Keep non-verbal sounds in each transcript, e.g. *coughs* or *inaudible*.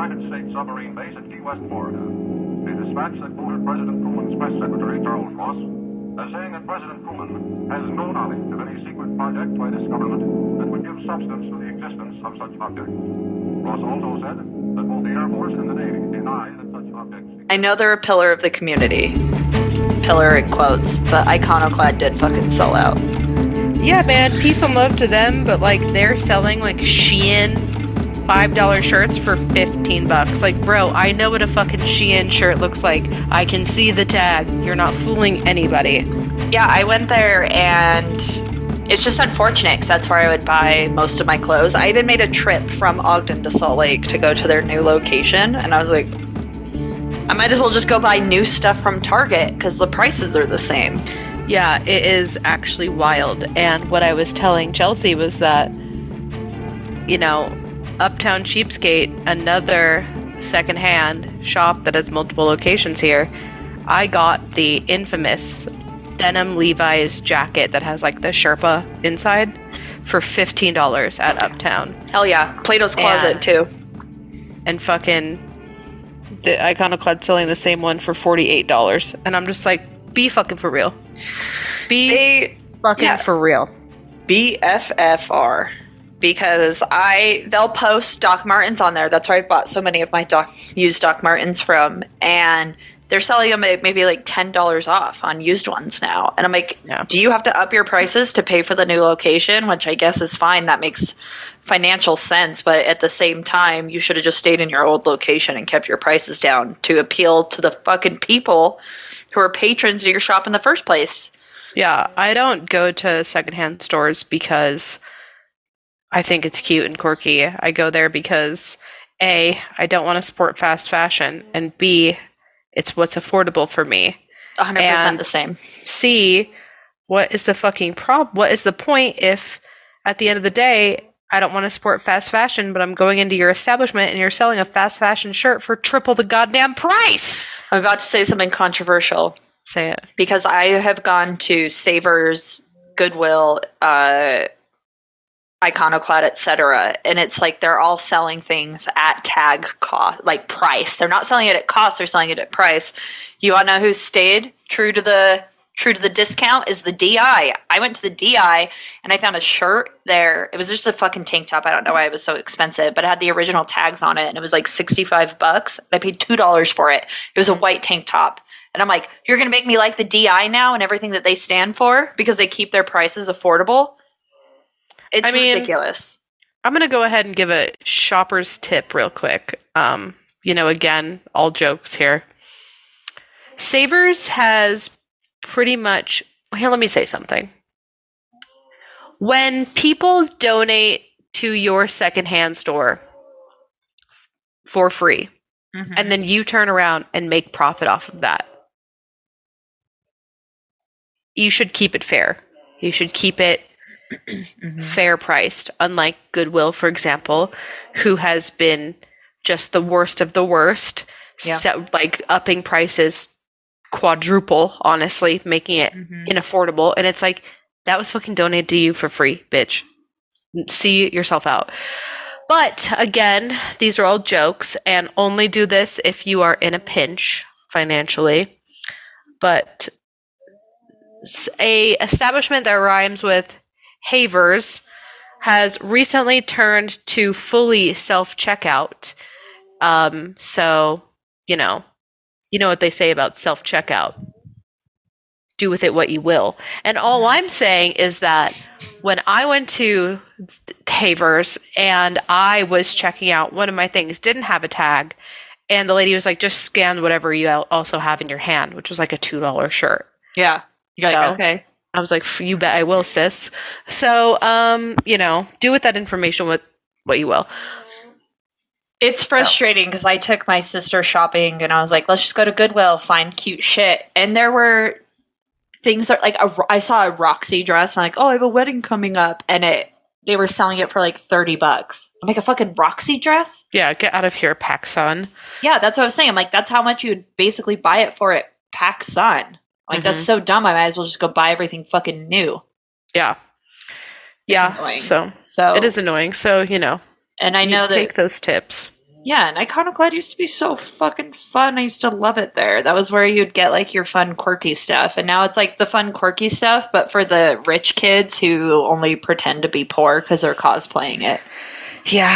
United States submarine base at Key West, Florida. A dispatch that quoted President Truman's press secretary, Charles Ross, as saying that President Truman has no knowledge of any secret project by this government that would give substance to the existence of such objects. Ross also said that both the Air Force and the Navy deny that such objects. I know they're a pillar of the community. Pillar in quotes, but Iconoclad did fucking sell out. Yeah, man, peace and love to them, but like they're selling like Shein five dollar shirts for fifteen bucks. Like, bro, I know what a fucking Shein shirt looks like. I can see the tag. You're not fooling anybody. Yeah, I went there and it's just unfortunate because that's where I would buy most of my clothes. I even made a trip from Ogden to Salt Lake to go to their new location, and I was like, I might as well just go buy new stuff from Target because the prices are the same. Yeah, it is actually wild. And what I was telling Chelsea was that, you know, Uptown Cheapskate, another secondhand shop that has multiple locations here, I got the infamous denim Levi's jacket that has like the Sherpa inside for $15 at Uptown. Hell yeah, Plato's Closet And- too. And fucking the Iconoclad selling the same one for $48. And I'm just like, be fucking for real. Be They fucking yeah. for real. BFFR because I they'll post Doc Martens on there. That's where I've bought so many of my Doc used Doc Martens from, and they're selling them at maybe like ten dollars off on used ones now. And I'm like, Yeah. do you have to up your prices to pay for the new location? Which I guess is fine. That makes financial sense, but at the same time, you should have just stayed in your old location and kept your prices down to appeal to the fucking people who are patrons of your shop in the first place. Yeah, I don't go to secondhand stores because I think it's cute and quirky. I go there because A, I don't want to support fast fashion, and B, it's what's affordable for me. 100% And- the same. C, what is the fucking prob? What is the point if at the end of the day, I don't want to support fast fashion, but I'm going into your establishment and you're selling a fast fashion shirt for triple the goddamn price? I'm about to say something controversial. Say it. because I have gone to Savers, Goodwill, uh, Iconoclad, etc., and it's like they're all selling things at tag cost, like price. They're not selling it at cost; they're selling it at price. You all know who stayed true to the true to the discount is the DI. I went to the DI and I found a shirt there. It was just a fucking tank top. I don't know why it was so expensive, but it had the original tags on it, and it was like sixty five bucks. I paid two dollars for it. It was a white tank top. And I'm like, you're going to make me like the DI now and everything that they stand for because they keep their prices affordable? It's I mean- ridiculous. I'm gonna go ahead and give a shopper's tip real quick. Um, you know, again, all jokes here. Savers has pretty much. Here, let me say something. When people donate to your secondhand store for free, Mhm. and then you turn around and make profit off of that, you should keep it fair. You should keep it Mhm. fair priced, unlike Goodwill, for example, who has been just the worst of the worst, Yeah. set, like upping prices quadruple, honestly, making it Mhm. inaffordable. And it's like, that was fucking donated to you for free, bitch. See yourself out. But again, these are all jokes, and only do this if you are in a pinch financially. But a establishment that rhymes with Havers has recently turned to fully self checkout. Um, so you know, you know what they say about self checkout. Do with it what you will. And all I'm saying is that when I went to Havers and I was checking out one of my things didn't have a tag, and the lady was like, "Just scan whatever you also have in your hand," which was like a two dollar shirt. Yeah. You got No. okay. I was like, "You bet I will, sis." So, um, you know, do with that information what what you will. It's frustrating because I took my sister shopping and I was like, let's just go to Goodwill, find cute shit. And there were things that, like, a, I saw a Roxy dress. And I'm like, oh, I have a wedding coming up. And it, they were selling it for like 30 bucks. I'm like, a fucking Roxy dress? Yeah, get out of here, PacSun. Yeah, that's what I was saying. I'm like, that's how much you'd basically buy it for at Pac Like, that's Mhm. so dumb. I might as well just go buy everything fucking new. Yeah, yeah. So So it is annoying. So you know, and I know that take those tips. Yeah, and Iconoclad used to be so fucking fun. I used to love it there. That was where you'd get like your fun, quirky stuff. And now it's like the fun, quirky stuff, but for the rich kids who only pretend to be poor because they're cosplaying it. Yeah.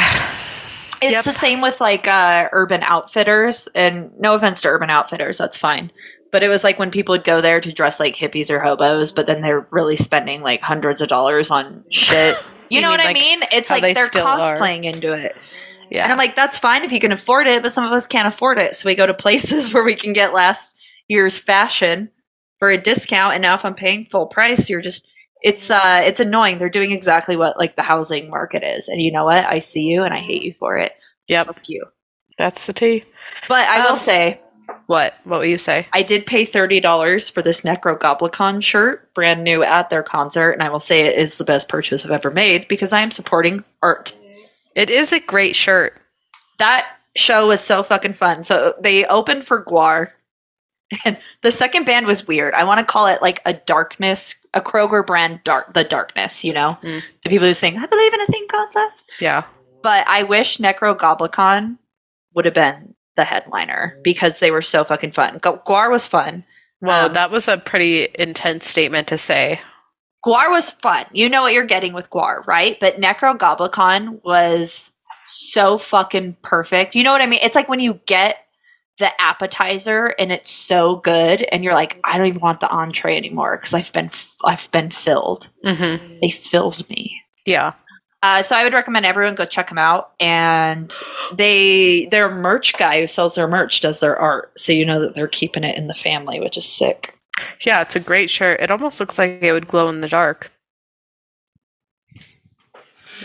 It's Yep. the same with like uh, Urban Outfitters. And no offense to Urban Outfitters, that's fine. But it was like when people would go there to dress like hippies or hobos, but then they're really spending like hundreds of dollars on shit. *laughs* You, You know mean, what I like, mean? It's like they are. cosplaying into it. Yeah. And I'm like, that's fine if you can afford it, but some of us can't afford it. So we go to places *laughs* where we can get last year's fashion for a discount. And now if I'm paying full price, you're just it's uh it's annoying. They're doing exactly what like the housing market is. And you know what? I see you and I hate you for it. Yep. Fuck you. That's the tea. But I will Um, say, What? What will you say? I did pay thirty dollars for this Nekrogoblikon shirt, brand new at their concert, and I will say it is the best purchase I've ever made because I am supporting art. It is a great shirt. that show was so fucking fun. So they opened for GWAR, and the second band was weird. I want to call it like a darkness, a Kroger brand dark, the darkness. You know, Mm. the people who sing "I believe in a thing called love." Yeah. But I wish Nekrogoblikon would have been the headliner because they were so fucking fun. GWAR was fun. Well, Um, that was a pretty intense statement to say. GWAR was fun. You know what you're getting with GWAR, right? But Nekrogoblikon was so fucking perfect. You know what I mean? It's like when you get the appetizer and it's so good, and you're like, I don't even want the entree anymore because I've been f- I've been filled. hmm They filled me. Yeah. Uh, so I would recommend everyone go check them out. And they their merch guy who sells their merch does their art, so you know that they're keeping it in the family, which is sick. Yeah, it's a great shirt. It almost looks like it would glow in the dark.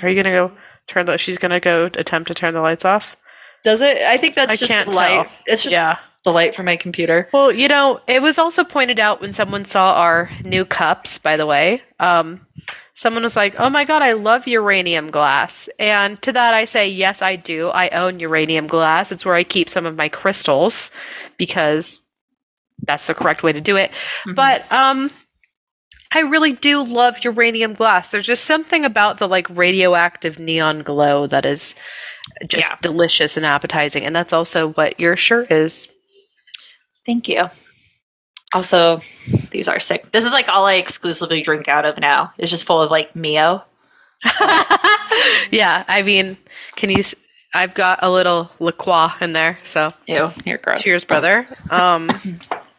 Are you gonna go turn the? She's gonna go attempt to turn the lights off. Does it? I think that's I just can't light. tell. It's just yeah. the light from my computer. Well, you know, it was also pointed out when someone saw our new cups. By the way, um, someone was like, "Oh my god, I love uranium glass," and to that I say, "Yes, I do. I own uranium glass. It's where I keep some of my crystals because that's the correct way to do it." Mhm. But um I really do love uranium glass. There's just something about the like radioactive neon glow that is just Yeah. delicious and appetizing. And that's also what your shirt is. Thank you. Also, these are sick. This is like all I exclusively drink out of now. It's just full of like Mio. *laughs* yeah, I mean, can you s- I've got a little La Croix in there, so ew, you're gross. cheers, brother. Um *laughs*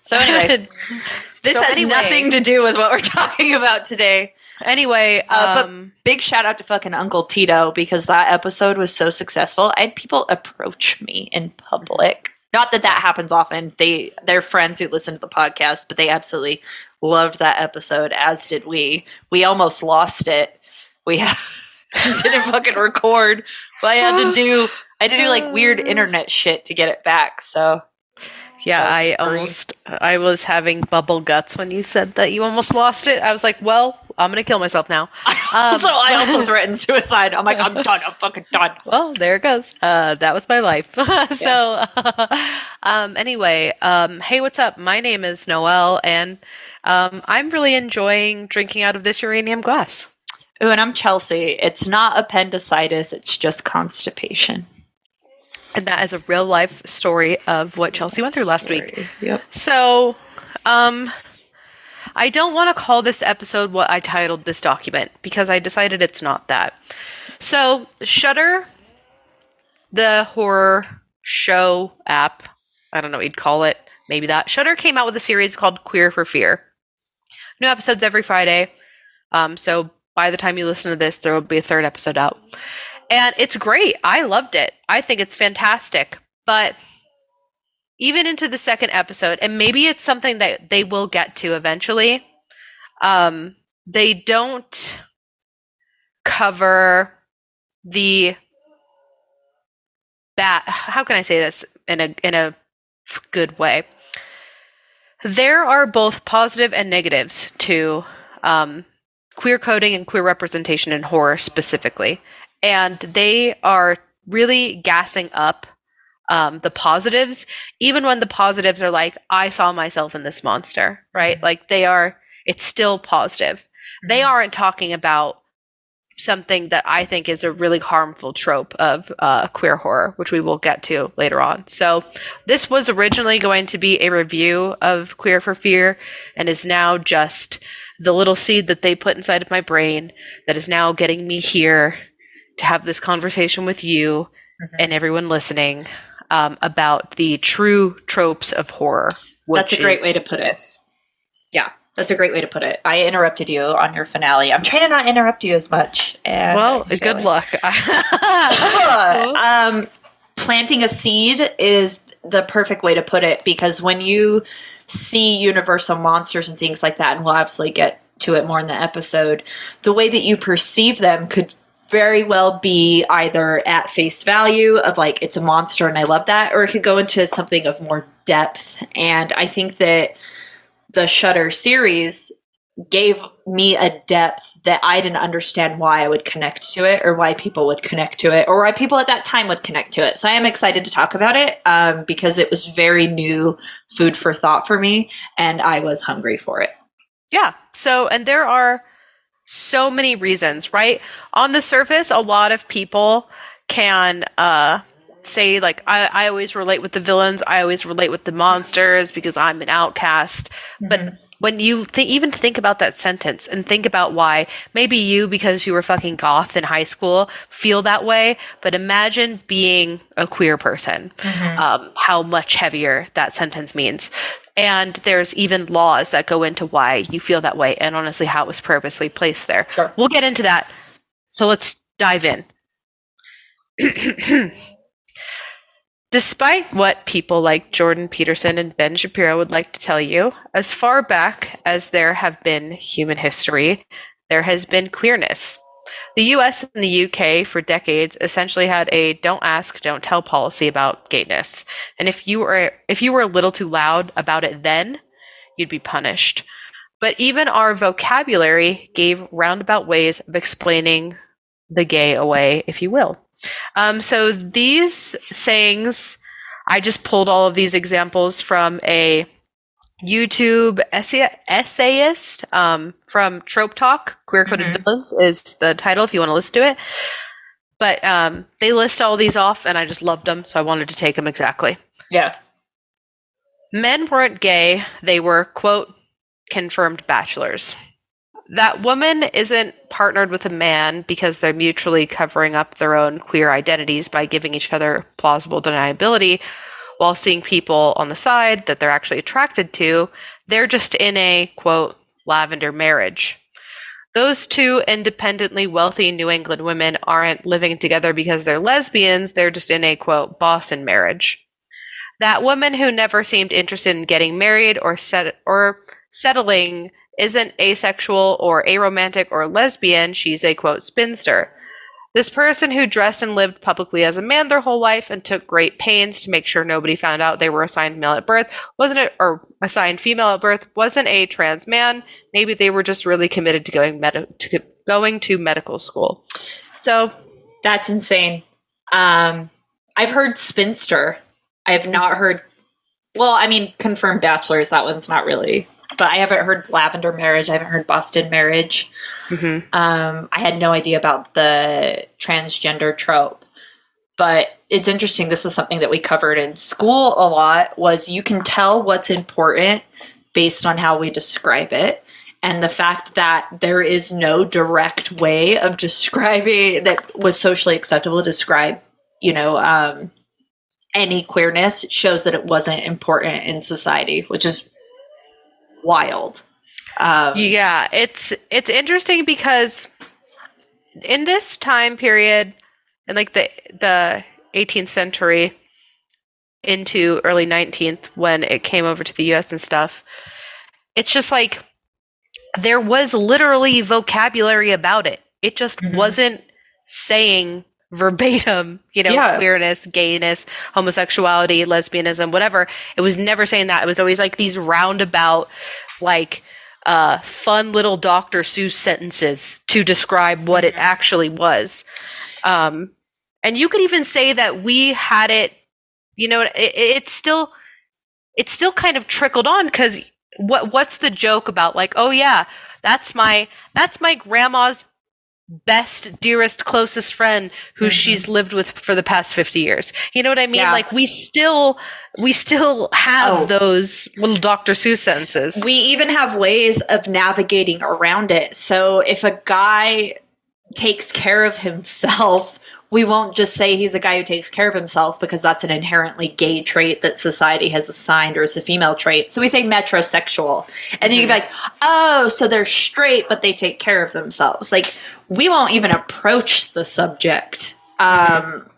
So anyway, *laughs* this So has anyway- nothing to do with what we're talking about today. anyway, Uh, but- um Big shout out to fucking Uncle Tito because that episode was so successful. I had people approach me in public. Not that that happens often. They they're friends who listen to the podcast, but they absolutely loved that episode, as did we. We almost lost it. We *laughs* didn't fucking record. But I had to do I had to do like weird *sighs* internet shit to get it back. So Yeah, I almost I was having bubble guts when you said that you almost lost it. I was like, well, I'm gonna kill myself now. Um, *laughs* so I also threatened *laughs* suicide. I'm like, I'm done. I'm fucking done. Well, there it goes. Uh, that was my life. *laughs* so, um, anyway, um, hey, what's up? My name is Noelle, and um, I'm really enjoying drinking out of this uranium glass. Ooh, and I'm Chelsea. It's not appendicitis, it's just constipation. And that is a real life story of what Chelsea went through last week. Yep. So, um, I don't want to call this episode what I titled this document because I decided it's not that. So, Shudder, the horror show app, I don't know what you'd call it, maybe that. Shudder came out with a series called Queer for Fear. New episodes every Friday. Um, so by the time you listen to this, there will be a third episode out. And it's great. I loved it. I think it's fantastic. But even into the second episode, and maybe it's something that they will get to eventually, um, they don't cover the bad. How can I say this in a in a good way? There are both positive and negatives to um, queer coding and queer representation in horror specifically, and they are really gassing up um, the positives, even when the positives are like, I saw myself in this monster, right? Like they are, it's still positive. They aren't talking about something that I think is a really harmful trope of uh, queer horror, which we will get to later on. So, this was originally going to be a review of Queer for Fear and is now just the little seed that they put inside of my brain that is now getting me here to have this conversation with you Mhm. and everyone listening um, about the true tropes of horror. That's a great is way to put it. Yeah, that's a great way to put it. I interrupted you on your finale. I'm trying to not interrupt you as much. And Well, good luck. *laughs* *laughs* um, planting a seed is the perfect way to put it because when you see universal monsters and things like that, and we'll absolutely get to it more in the episode, the way that you perceive them could very well be either at face value of like it's a monster and I love that, or it could go into something of more depth. And I think that the Shudder series gave me a depth that I didn't understand why I would connect to it or why people would connect to it or why people at that time would connect to it. So I am excited to talk about it um, because it was very new food for thought for me and I was hungry for it. Yeah. So, and there are so many reasons, right? On the surface, a lot of people can uh, say, like, I, I always relate with the villains, I always relate with the monsters because I'm an outcast. But when you th- even think about that sentence and think about why maybe you, because you were fucking goth in high school, feel that way, but imagine being a queer person, um, how much heavier that sentence means. And there's even laws that go into why you feel that way, and honestly, how it was purposely placed there. Sure. We'll get into that. So let's dive in. *clears throat* Despite what people like Jordan Peterson and Ben Shapiro would like to tell you, as far back as there have been human history, there has been queerness. The US and the UK for decades essentially had a don't ask, don't tell policy about gayness. And if you were if you were a little too loud about it then, you'd be punished. But even our vocabulary gave roundabout ways of explaining the gay away, if you will. Um, so these sayings, I just pulled all of these examples from a YouTube essay- essayist um, from Trope Talk. Queer Coded Mhm. Villains is the title if you want to listen to it. But um, they list all these off, and I just loved them, so I wanted to take them exactly. Yeah. Men weren't gay, they were, quote, confirmed bachelors. That woman isn't partnered with a man because they're mutually covering up their own queer identities by giving each other plausible deniability while seeing people on the side that they're actually attracted to. They're just in a, quote, lavender marriage. Those two independently wealthy New England women aren't living together because they're lesbians, they're just in a, quote, Boston marriage that woman who never seemed interested in getting married or set or settling isn't asexual or aromantic or lesbian she's a quote spinster this person who dressed and lived publicly as a man their whole life and took great pains to make sure nobody found out they were assigned male at birth wasn't a, or assigned female at birth wasn't a trans man maybe they were just really committed to going med- to going to medical school so That's insane. Um, I've heard spinster. I have not heard. Well, I mean, confirmed bachelors. That one's not really. But I haven't heard lavender marriage. I haven't heard Boston marriage. mhm. Um, I had no idea about the transgender trope. But it's interesting. This is something that we covered in school a lot. Was you can tell what's important based on how we describe it. And the fact that there is no direct way of describing that was socially acceptable to describe, you know, um, any queerness shows that it wasn't important in society, which is wild. Um, Yeah, it's it's interesting because in this time period, in like the the 18th century into early 19th, when it came over to the U.S. and stuff, it's just like there was literally vocabulary about it. It just Mhm. wasn't saying verbatim, you know, Yeah. queerness, gayness, homosexuality, lesbianism, whatever. It was never saying that. It was always like these roundabout, like uh, fun little Dr. Seuss sentences to describe what it actually was. Um, and you could even say that we had it, you know, it, it's still, it's still kind of trickled on because what what's the joke about? Like, oh yeah, that's my that's my grandma's best, dearest, closest friend who Mhm. she's lived with for the past 50 years. You know what I mean? Yeah. Like we still we still have Oh. those little Dr. Seuss sentences. We even have ways of navigating around it. So if a guy takes care of himself, we won't just say he's a guy who takes care of himself because that's an inherently gay trait that society has assigned or is a female trait. So we say metrosexual. And then you can be like, oh, so they're straight, but they take care of themselves. Like, we won't even approach the subject um,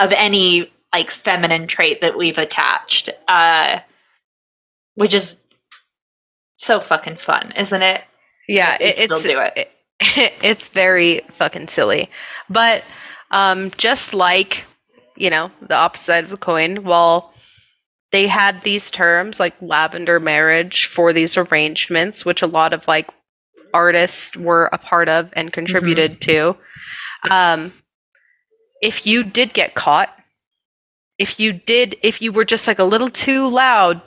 of any like feminine trait that we've attached, uh, which is so fucking fun, isn't it? yeah, it, still it's do it. *laughs* it's very fucking silly. But um, just like, you know, the opposite side of the coin, while they had these terms like lavender marriage for these arrangements, which a lot of like artists were a part of and contributed to. Um, if you did get caught, if you did, if you were just like a little too loud,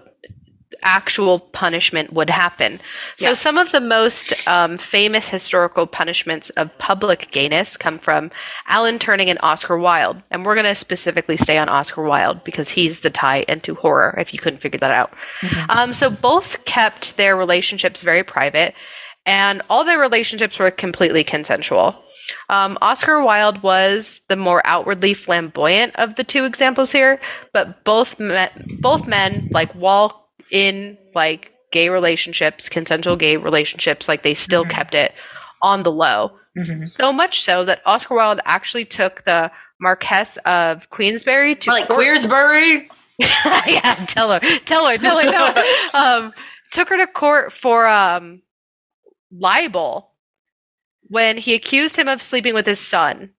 actual punishment would happen. So Yeah. some of the most um, famous historical punishments of public gayness come from Alan Turing and Oscar Wilde, and we're going to specifically stay on Oscar Wilde because he's the tie into horror. If you couldn't figure that out, um, so both kept their relationships very private, and all their relationships were completely consensual. Um, Oscar Wilde was the more outwardly flamboyant of the two examples here, but both men, both men, like while in like gay relationships, consensual gay relationships, like they still Mhm. kept it on the low. Mhm. So much so that Oscar Wilde actually took the Marquess of Queensberry to Like court- Queersbury. *laughs* yeah, tell her, tell her, tell her, tell her. *laughs* Um, took her to court for um, libel when he accused him of sleeping with his son,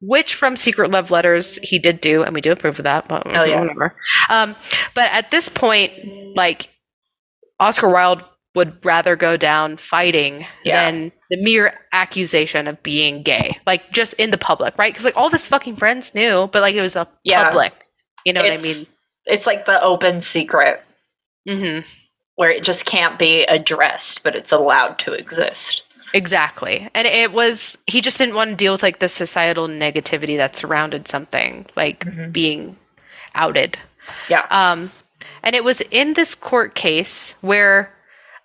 which from secret love letters he did do, and we do approve of that. But Oh, yeah. whatever. Um, but at this point, like Oscar Wilde would rather go down fighting Yeah. than the mere accusation of being gay, like just in the public, right? Because like all his fucking friends knew, but like it was a Yeah. public. You know what I mean? It's like the open secret hmm where it just can't be addressed, but it's allowed to exist. Exactly. And it was, he just didn't want to deal with like the societal negativity that surrounded something like Mhm. being outed. Yeah. Um, and it was in this court case where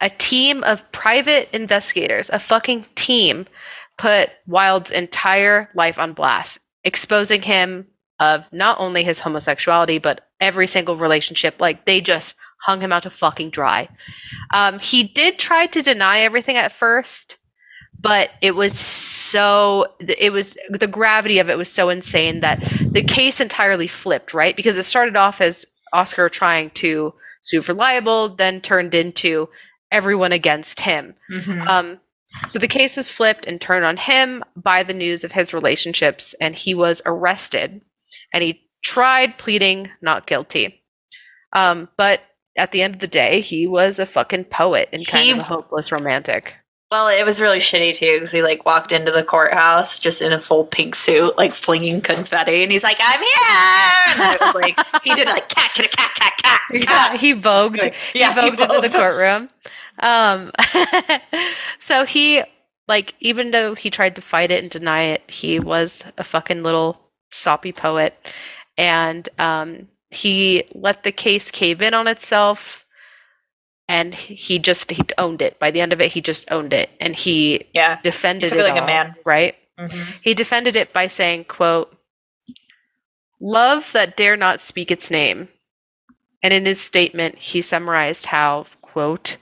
a team of private investigators, a fucking team, put Wilde's entire life on blast, exposing him of not only his homosexuality, but every single relationship. Like they just hung him out to fucking dry. Um, he did try to deny everything at first, but it was so it was the gravity of it was so insane that the case entirely flipped right? Because it started off as oscar trying to sue for libel then turned into everyone against him. Mhm. um, so the case was flipped and turned on him by the news of his relationships and he was arrested. And he tried pleading not guilty. Um, but at the end of the day he was a fucking poet and kind He- of a hopeless romantic Well, it was really shitty too because he like walked into the courthouse just in a full pink suit, like flinging confetti, and he's like, "I'm here!" And it was like he did like cat, cat, cat, cat, cat. *laughs* yeah, he vogued. Yeah, he he vogued into the courtroom. Um, *laughs* so he, like, even though he tried to fight it and deny it, he was a fucking little soppy poet, and um, he let the case cave in on itself. And he just he owned it. By the end of it, he just owned it, and he Yeah. defended took it like a man. right? Mhm. He defended it by saying, quote, Love that dare not speak its name. And in his statement, he summarized how, quote,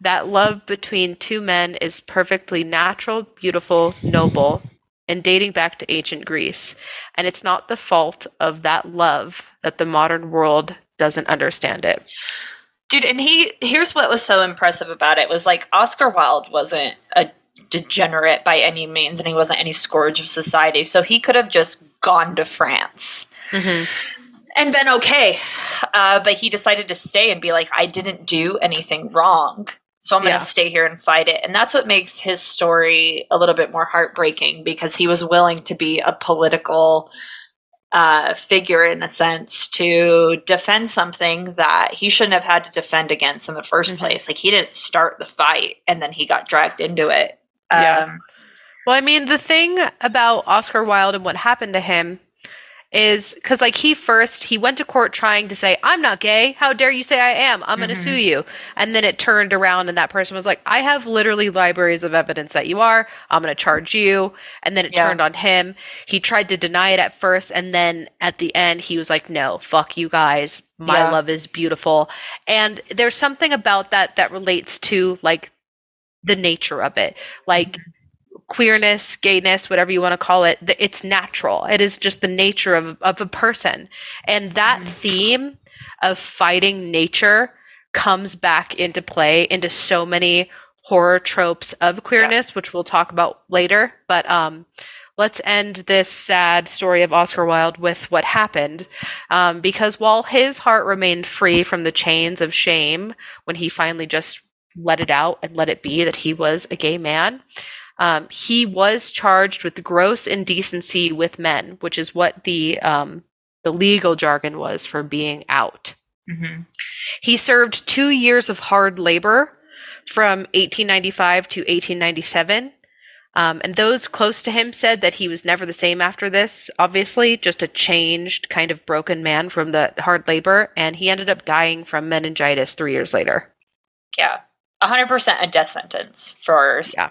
that love between two men is perfectly natural, beautiful, noble, and dating back to ancient Greece. And it's not the fault of that love that the modern world doesn't understand it. Dude, and he here's what was so impressive about it was like Oscar Wilde wasn't a degenerate by any means and he wasn't any scourge of society. So he could have just gone to France and been okay. Uh, but he decided to stay and be like, I didn't do anything wrong. So I'm going to stay here and fight it. And that's what makes his story a little bit more heartbreaking because he was willing to be a political uh, figure in a sense to defend something that he shouldn't have had to defend against in the 1st Mhm. place. Like he didn't start the fight and then he got dragged into it. Yeah. Um, Well, I mean, the thing about Oscar Wilde and what happened to him is because, like, he first he went to court trying to say, "I'm not gay. How dare you say I am? I'm going to sue mm-hmm. you." And then it turned around, and that person was like, "I have literally libraries of evidence that you are. I'm going to charge you." And then it Yeah. turned on him. He tried to deny it at first, and then at the end, he was like, "No, fuck you guys. My Yeah. love is beautiful." And there's something about that that relates to like the nature of it, like mm-hmm. Queerness, gayness, whatever you want to call it, it's natural. It is just the nature of, of a person. And that theme of fighting nature comes back into play into so many horror tropes of queerness, which we'll talk about later. But um, let's end this sad story of Oscar Wilde with what happened. Um, because while his heart remained free from the chains of shame when he finally just let it out and let it be that he was a gay man, um, he was charged with gross indecency with men, which is what the um, the legal jargon was for being out. Mm-hmm. He served two years of hard labor from 1895 to 1897. Um, and those close to him said that he was never the same after this, obviously, just a changed, kind of broken man from the hard labor. And he ended up dying from meningitis three years later. Yeah. 100% a death sentence for. Yeah.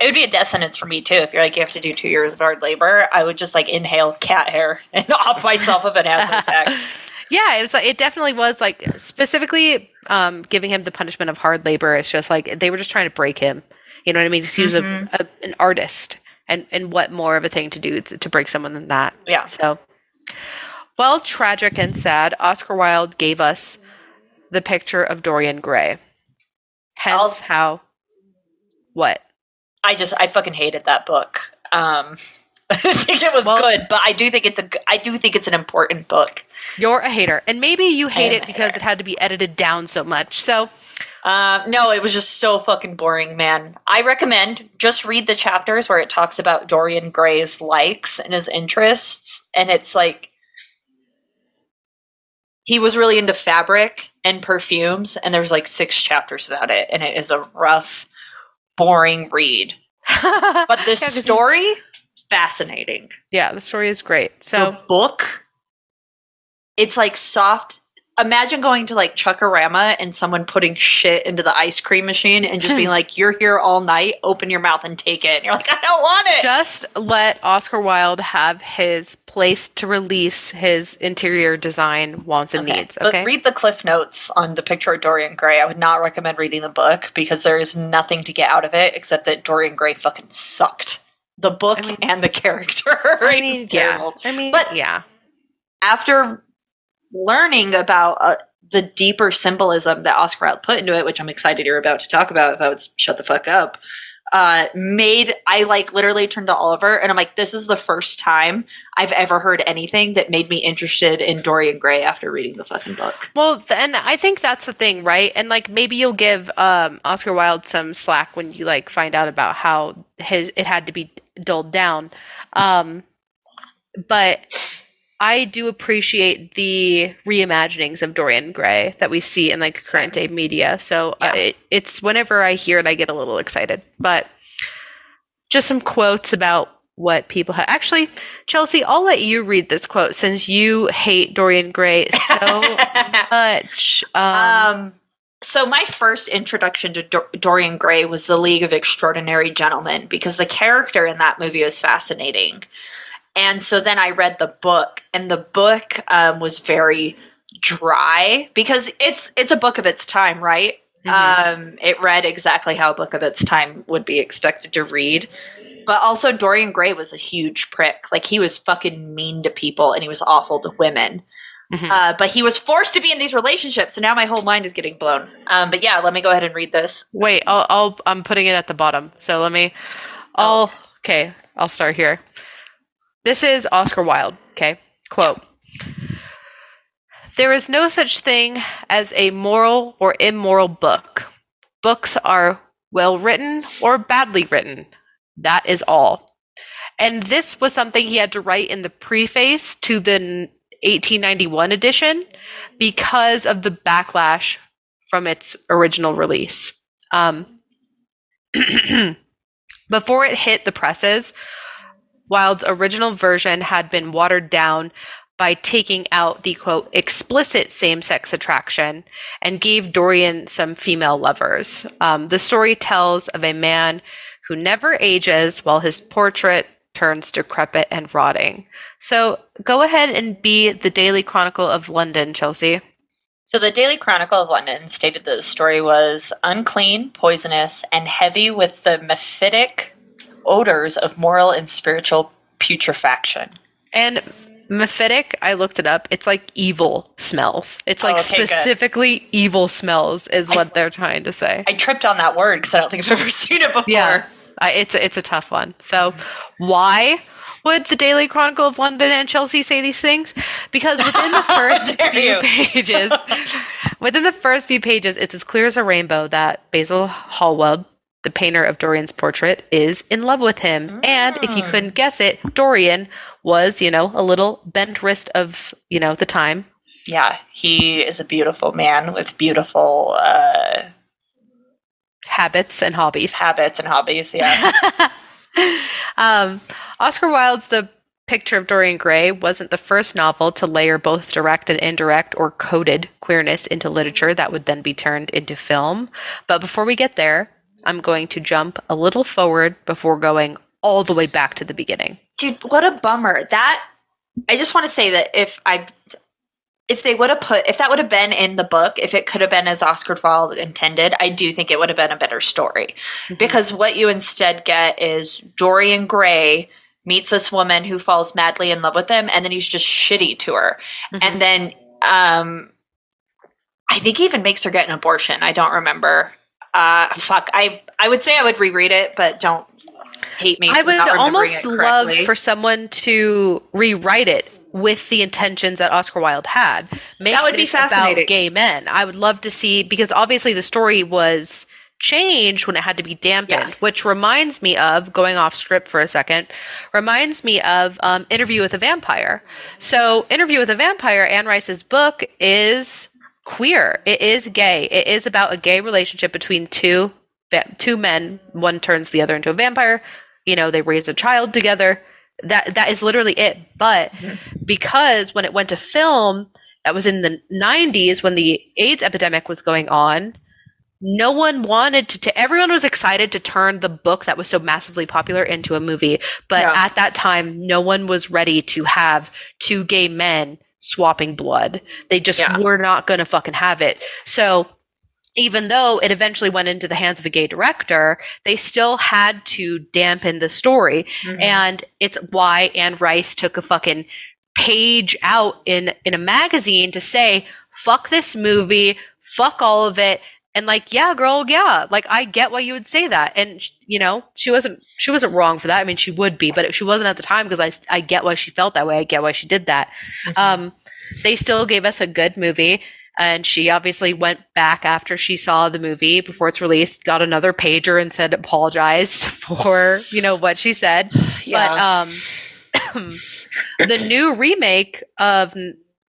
It would be a death sentence for me too. If you're like, you have to do two years of hard labor, I would just like inhale cat hair *laughs* and off myself of an asthma attack. *laughs* yeah, it was. like It definitely was like specifically um, giving him the punishment of hard labor. It's just like they were just trying to break him. You know what I mean? He was a, a, an artist, and and what more of a thing to do to, to break someone than that? Yeah. So, while tragic and sad, Oscar Wilde gave us the picture of Dorian Gray. Hence, I'll- how what? I just, I fucking hated that book. Um, *laughs* I think it was Well- good, but I do think it's a I do think it's an important book. You're a hater, and maybe you hate it because hater. it had to be edited down so much. So, Um, no, it was just so fucking boring, man. I recommend just read the chapters where it talks about Dorian Gray's likes and his interests, and it's like he was really into fabric and perfumes, and there's like six chapters about it, and it is a rough, boring read. *laughs* But the he's- story, fascinating. yeah, the story is great. So, the book, it's like soft. Imagine going to like Chuckarama and someone putting shit into the ice cream machine and just being *laughs* like, "You're here all night. Open your mouth and take it." And you're like, "I don't want it." just let Oscar Wilde have his place to release his interior design wants and Okay, needs. Okay. But read the cliff notes on the picture of Dorian Gray. I would not recommend reading the book because there is nothing to get out of it except that Dorian Gray fucking sucked. The book I mean- and the character. *laughs* I mean, yeah. terrible. I mean, But- yeah. after learning about uh, the deeper symbolism that Oscar Wilde put into it, which I'm excited you're about to talk about, if I would shut the fuck up, uh, made I like literally turned to Oliver and I'm like, this is the first time I've ever heard anything that made me interested in Dorian Gray after reading the fucking book. Well, and I think that's the thing, right? And like maybe you'll give um, Oscar Wilde some slack when you like find out about how his it had to be dulled down. Um, but I do appreciate the reimaginings of Dorian Gray that we see in like current day media. So uh, it, it's whenever I hear it, I get a little excited. But just some quotes about what people have. Actually, Chelsea, I'll let you read this quote since you hate Dorian Gray so *laughs* much. Um, Um, so my first introduction to Dor- Dorian Gray was The League of Extraordinary Gentlemen because the character in that movie was fascinating. And so then I read the book, and the book um, was very dry because it's it's a book of its time, right? Mhm. Um, it read exactly how a book of its time would be expected to read. But also, Dorian Gray was a huge prick. Like he was fucking mean to people, and he was awful to women. Mhm. Uh, but he was forced to be in these relationships, so now my whole mind is getting blown. Um, but yeah, let me go ahead and read this. wait, I'll, I'll I'm putting it at the bottom. So let me. I'll okay. I'll start here. This is Oscar Wilde. Okay, quote. There is no such thing as a moral or immoral book. Books are well written or badly written. That is all. And this was something he had to write in the preface to the 1891 edition because of the backlash from its original release. Um, *clears throat* Before it hit the presses, Wilde's original version had been watered down by taking out the quote explicit same sex attraction and gave Dorian some female lovers. Um, the story tells of a man who never ages while his portrait turns decrepit and rotting. So go ahead and be the Daily Chronicle of London, Chelsea. So the Daily Chronicle of London stated that the story was unclean, poisonous, and heavy with the mephitic odors of moral and spiritual putrefaction. And mephitic, I looked it up. It's like evil smells. It's like Oh, okay, good. specifically evil smells is what they're trying to say. I tripped on that word because I don't think I've *laughs* ever seen it before. Yeah, uh, it's a, it's a tough one. So, why would the Daily Chronicle of London and Chelsea say these things? Because within the *laughs* first few you. *laughs* pages, within the first few pages, it's as clear as a rainbow that Basil Hallward, the painter of Dorian's portrait, is in love with him. And if you Mm. couldn't guess it, Dorian was, you know, a little bent wrist of, you know, the time. Yeah, he is a beautiful man with beautiful uh, Habits and hobbies. habits and hobbies. Yeah. *laughs* um, Oscar Wilde's The Picture of Dorian Gray wasn't the first novel to layer both direct and indirect or coded queerness into literature that would then be turned into film. But before we get there, I'm going to jump a little forward before going all the way back to the beginning. Dude, what a bummer. That I just want to say that if I if they would have put if that would have been in the book, if it could have been as Oscar Wilde intended, I do think it would have been a better story. Because what you instead get is Dorian Gray meets this woman who falls madly in love with him and then he's just shitty to her. And then um I think he even makes her get an abortion. I don't remember. Uh fuck. I I would say I would reread it, but don't hate me. I would almost love for someone to rewrite it with the intentions that Oscar Wilde had. Make That would be fascinating. About gay men. I would love to see because obviously the story was changed when it had to be dampened, Yeah. which reminds me of going off script for a second. Reminds me of um, Interview with a Vampire. So, Interview with a Vampire, Anne Rice's book is queer. It is gay. It is about a gay relationship between two two men. One turns the other into a vampire. You know, they raise a child together. That that is literally it. But because when it went to film, that was in the 90s when the AIDS epidemic was going on. No one wanted to, to everyone was excited to turn the book that was so massively popular into a movie. But Yeah. at that time, no one was ready to have two gay men swapping blood. They just Yeah. were not going to fucking have it. So even though it eventually went into the hands of a gay director, they still had to dampen the story. Mhm. And it's why Anne Rice took a fucking page out in in a magazine to say, fuck this movie, fuck all of it. And like, yeah, girl, yeah. Like I get why you would say that. And you know, she wasn't she wasn't wrong for that. I mean, she would be, but she wasn't at the time because i i get why she felt that way. I get why she did that. Um they still gave us a good movie and she obviously went back after she saw the movie before it's released got another pager and said apologized *laughs* for you know what she said *sighs* Yeah. but um *clears throat* the new remake of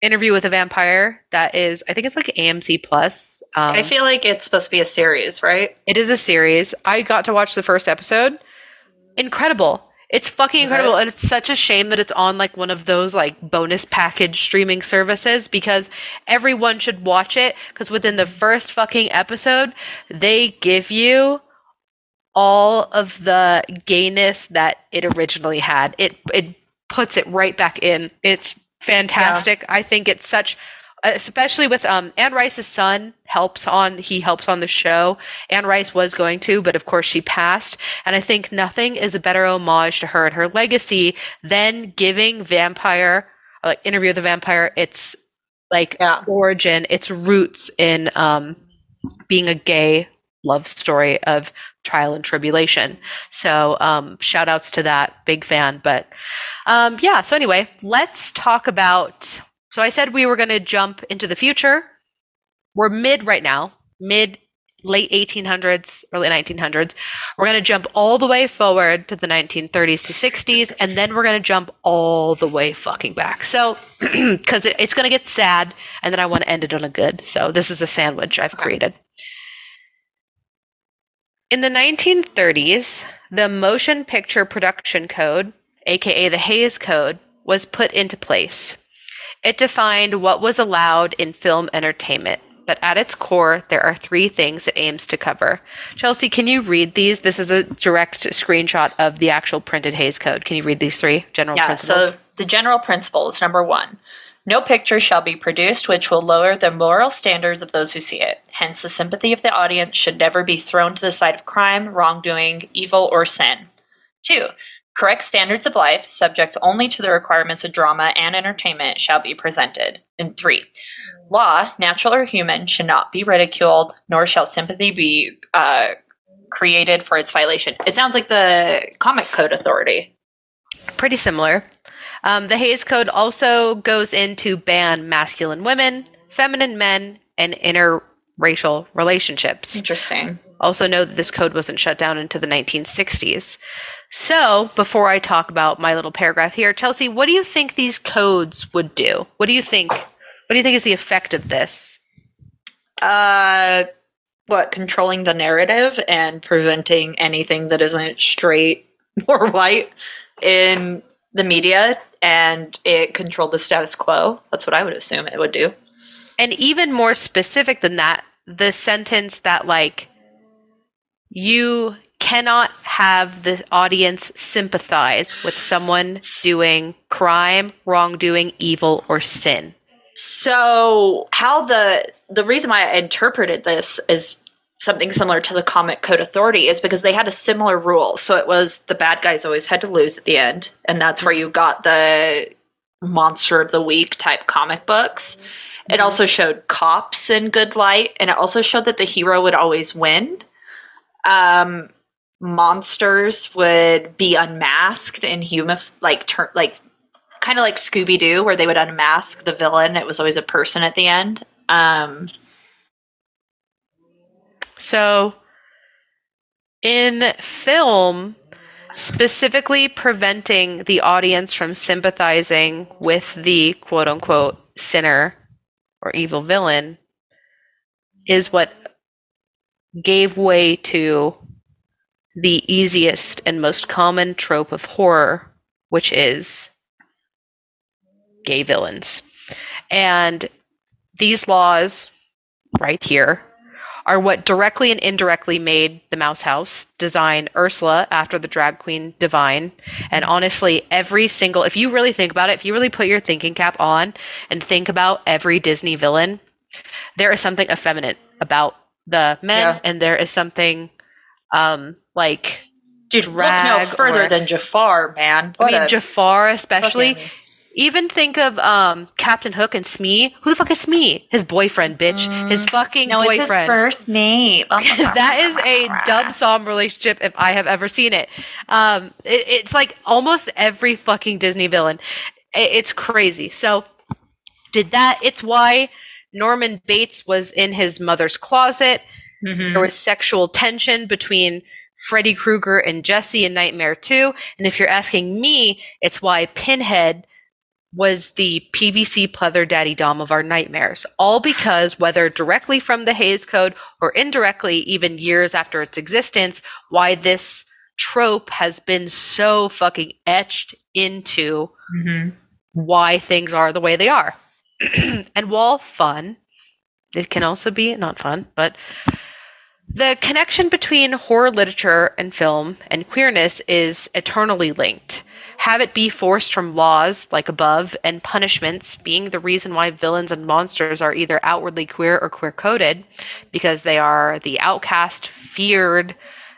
interview with a vampire that is i think it's like amc plus um, I feel like it's supposed to be a series, right? it is a series. I got to watch the first episode. Incredible. It's fucking Is incredible it? and it's such a shame that it's on like one of those like bonus package streaming services because everyone should watch it because within the first fucking episode they give you all of the gayness that it originally had. It it puts it right back in. It's fantastic i think it's such especially with um Anne Rice's son helps on he helps on the show. Anne Rice was going to, but of course she passed. And I think nothing is a better homage to her and her legacy than giving vampire like interview the vampire its like Yeah. origin, its roots in um being a gay love story of trial and tribulation. So um shout outs to that. Big fan. But um yeah, so anyway, let's talk about so I said we were going to jump into the future. We're mid right now, mid late 1800s, early 1900s. We're going to jump all the way forward to the 1930s to 60s, and then we're going to jump all the way fucking back. So, *clears throat* because it, it's going to get sad, and then I want to end it on a good. So, this is a sandwich I've created. In the 1930s, the Motion Picture Production Code, aka the Hays Code, was put into place. It defined what was allowed in film entertainment, but at its core, there are three things it aims to cover. Chelsea, can you read these? This is a direct screenshot of the actual printed Hays Code. Can you read these three general Yeah, principles? so the general principles number one no picture shall be produced which will lower the moral standards of those who see it. Hence, the sympathy of the audience should never be thrown to the side of crime, wrongdoing, evil, or sin. Two, correct standards of life, subject only to the requirements of drama and entertainment, shall be presented. And three, law, natural or human, should not be ridiculed, nor shall sympathy be uh, created for its violation. It sounds like the Comic Code Authority. Pretty similar. Um, the Hays Code also goes into ban masculine women, feminine men, and interracial relationships. Interesting. Also, know that this code wasn't shut down into the 1960s. So, before I talk about my little paragraph here, Chelsea, what do you think these codes would do? What do you think? What do you think is the effect of this? Uh, what controlling the narrative and preventing anything that isn't straight *laughs* or white in the media, and it controlled the status quo. That's what I would assume it would do. And even more specific than that, the sentence that, like, you cannot have the audience sympathize with someone doing crime, wrongdoing, evil, or sin. So, how the the reason why I interpreted this is something similar to the Comic Code Authority is because they had a similar rule. So it was the bad guys always had to lose at the end, and that's where you got the monster of the week type comic books. It also showed cops in good light, and it also showed that the hero would always win. Um, monsters would be unmasked and human like turn like kind of like Scooby Doo, where they would unmask the villain. It was always a person at the end. Um, So, in film, specifically preventing the audience from sympathizing with the quote unquote sinner or evil villain is what gave way to the easiest and most common trope of horror, which is gay villains. And these laws, right here, are what directly and indirectly made the Mouse House design Ursula after the drag queen Divine. And honestly, every single, if you really think about it, if you really put your thinking cap on and think about every Disney villain, there is something effeminate about the men, Yeah. and there is something um like dude, look no further or- than Jafar, man. I mean Jafar especially. fucking- Even think of um Captain Hook and Smee. Who the fuck is Smee? His boyfriend, bitch. His fucking no, it's his boyfriend. first mate. *laughs* that is a dub som relationship if I have ever seen it. Um, it- it's like almost every fucking Disney villain. I- it's crazy. So did that? It's why Norman Bates was in his mother's closet. Mhm. There was sexual tension between Freddy Krueger and Jesse in Nightmare 2. And if you're asking me, it's why Pinhead was the PVC pleather daddy dom of our nightmares. All because, whether directly from the Hays Code or indirectly, even years after its existence, why this trope has been so fucking etched into Mhm. why things are the way they are. *clears throat* and while fun, it can also be not fun, but the connection between horror literature and film and queerness is eternally linked. Have it be forced from laws like above and punishments being the reason why villains and monsters are either outwardly queer or queer coded because they are the outcast, feared,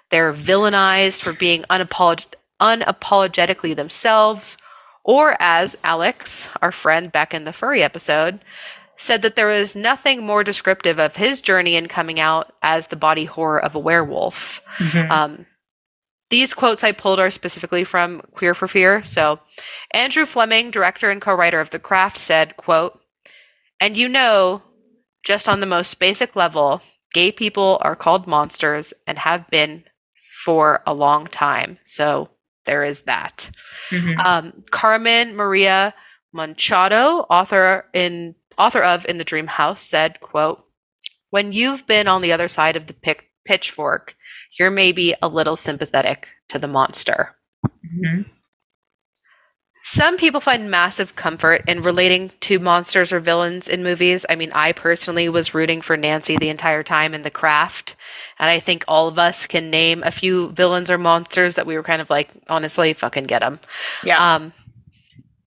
they're villainized for being unapolog- unapologetically themselves, or as Alex, our friend back in the furry episode, said that there is nothing more descriptive of his journey in coming out as the body horror of a werewolf. Mhm. Um, these quotes I pulled are specifically from Queer for Fear. So, Andrew Fleming, director and co-writer of The Craft, said, "quote And you know, just on the most basic level, gay people are called monsters and have been for a long time. So there is that." Mhm. Um, Carmen Maria Machado, author in author of In the Dream House, said, "quote When you've been on the other side of the pic- pitchfork, you're maybe a little sympathetic to the monster. Mhm. Some people find massive comfort in relating to monsters or villains in movies. I mean, I personally was rooting for Nancy the entire time in The Craft. And I think all of us can name a few villains or monsters that we were kind of like, honestly, fucking get them. Yeah. Um,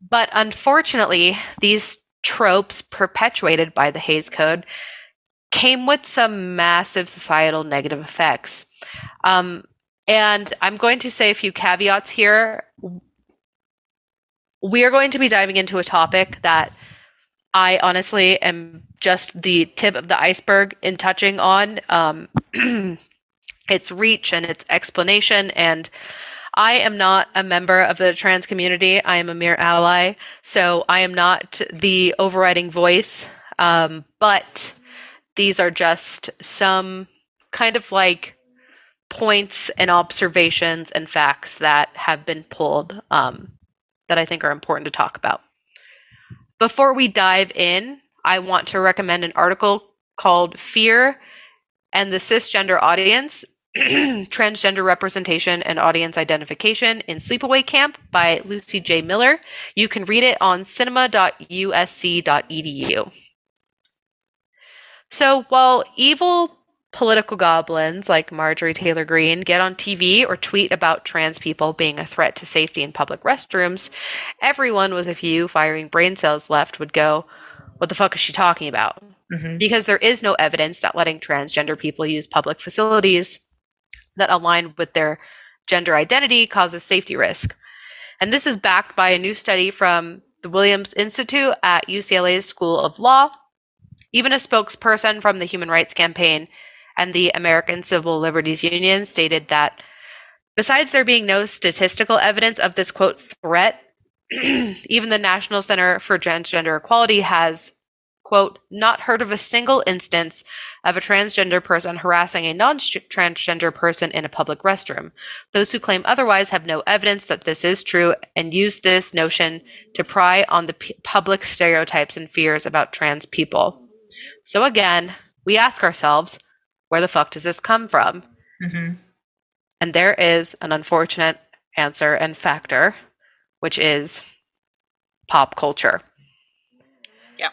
but unfortunately, these tropes perpetuated by the Hays Code came with some massive societal negative effects. Um, and I'm going to say a few caveats here. We are going to be diving into a topic that I honestly am just the tip of the iceberg in touching on um, *clears throat* its reach and its explanation. And I am not a member of the trans community. I am a mere ally. So I am not the overriding voice. Um, but these are just some kind of like points and observations and facts that have been pulled um, that I think are important to talk about. Before we dive in, I want to recommend an article called Fear and the Cisgender Audience *clears throat* Transgender Representation and Audience Identification in Sleepaway Camp by Lucy J. Miller. You can read it on cinema.usc.edu. So while evil political goblins like Marjorie Taylor Greene get on TV or tweet about trans people being a threat to safety in public restrooms, everyone with a few firing brain cells left would go, What the fuck is she talking about? Mhm. Because there is no evidence that letting transgender people use public facilities that align with their gender identity causes safety risk. And this is backed by a new study from the Williams Institute at UCLA's School of Law. Even a spokesperson from the Human Rights Campaign and the American Civil Liberties Union stated that besides there being no statistical evidence of this quote threat, *clears throat* even the National Center for Transgender Equality has quote not heard of a single instance of a transgender person harassing a non-transgender person in a public restroom. Those who claim otherwise have no evidence that this is true and use this notion to pry on the p- public stereotypes and fears about trans people. So again, we ask ourselves, where the fuck does this come from? Mhm. And there is an unfortunate answer and factor, which is pop culture. Yeah.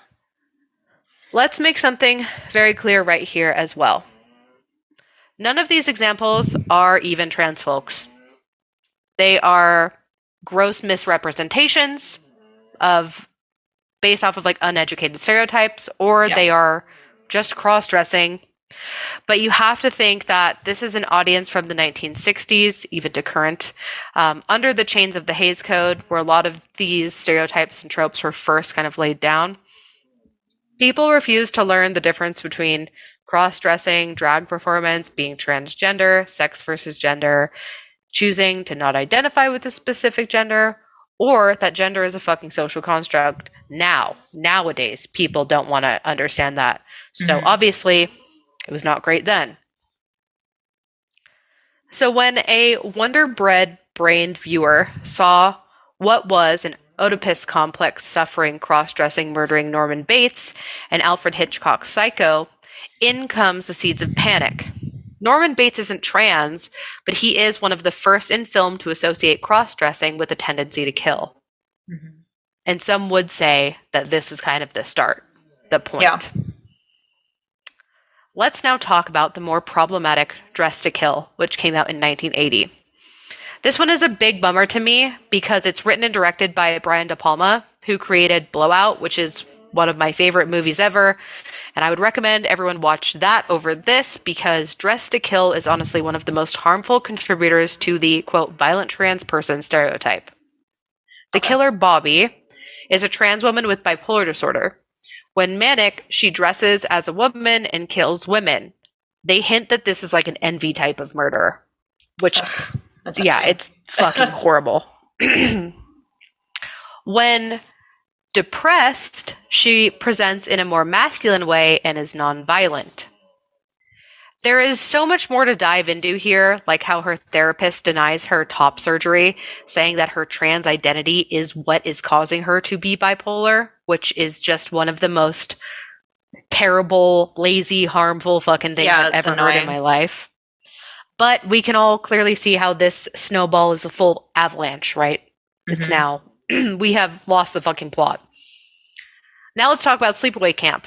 Let's make something very clear right here as well. None of these examples are even trans folks. They are gross misrepresentations of based off of like uneducated stereotypes, or Yeah. they are just cross dressing but you have to think that this is an audience from the 1960s, even to current, um, under the chains of the Hays Code, where a lot of these stereotypes and tropes were first kind of laid down. People refused to learn the difference between cross dressing, drag performance, being transgender, sex versus gender, choosing to not identify with a specific gender, or that gender is a fucking social construct. Now, nowadays, people don't want to understand that. So Mhm. obviously, it was not great then. So when a Wonder Bread brained viewer saw what was an Oedipus complex suffering, cross dressing, murdering Norman Bates and Alfred Hitchcock's Psycho, in comes the seeds of panic. Norman Bates isn't trans, but he is one of the first in film to associate cross dressing with a tendency to kill. Mhm. And some would say that this is kind of the start, the point. Yeah. Let's now talk about the more problematic Dressed to Kill, which came out in 1980. This one is a big bummer to me because it's written and directed by Brian De Palma, who created Blowout, which is one of my favorite movies ever. And I would recommend everyone watch that over this because Dressed to Kill is honestly one of the most harmful contributors to the quote violent trans person stereotype. The Okay. killer, Bobby, is a trans woman with bipolar disorder. When manic, she dresses as a woman and kills women. They hint that this is like an envy type of murder, which Ugh, yeah, okay. it's fucking *laughs* horrible. *clears throat* when depressed, she presents in a more masculine way and is nonviolent. There is so much more to dive into here, like how her therapist denies her top surgery, saying that her trans identity is what is causing her to be bipolar, which is just one of the most terrible, lazy, harmful fucking things Yeah, I've it's ever heard in my life. but we can all clearly see how this snowball is a full avalanche, right? It's Mhm. now *clears throat* we have lost the fucking plot. Now let's talk about Sleepaway Camp,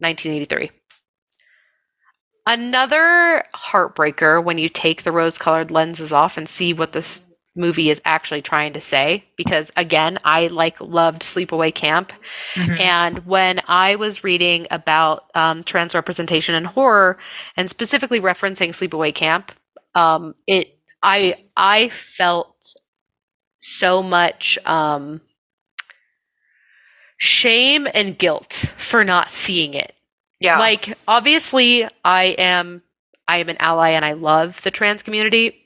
1983. Another heartbreaker when you take the rose colored lenses off and see what this movie is actually trying to say. Because again, I like loved Sleepaway Camp. Mhm. And when I was reading about um, trans representation in horror, and specifically referencing Sleepaway Camp, um, it I I felt so much um, shame and guilt for not seeing it. Yeah. Like obviously I am I am an ally and I love the trans community.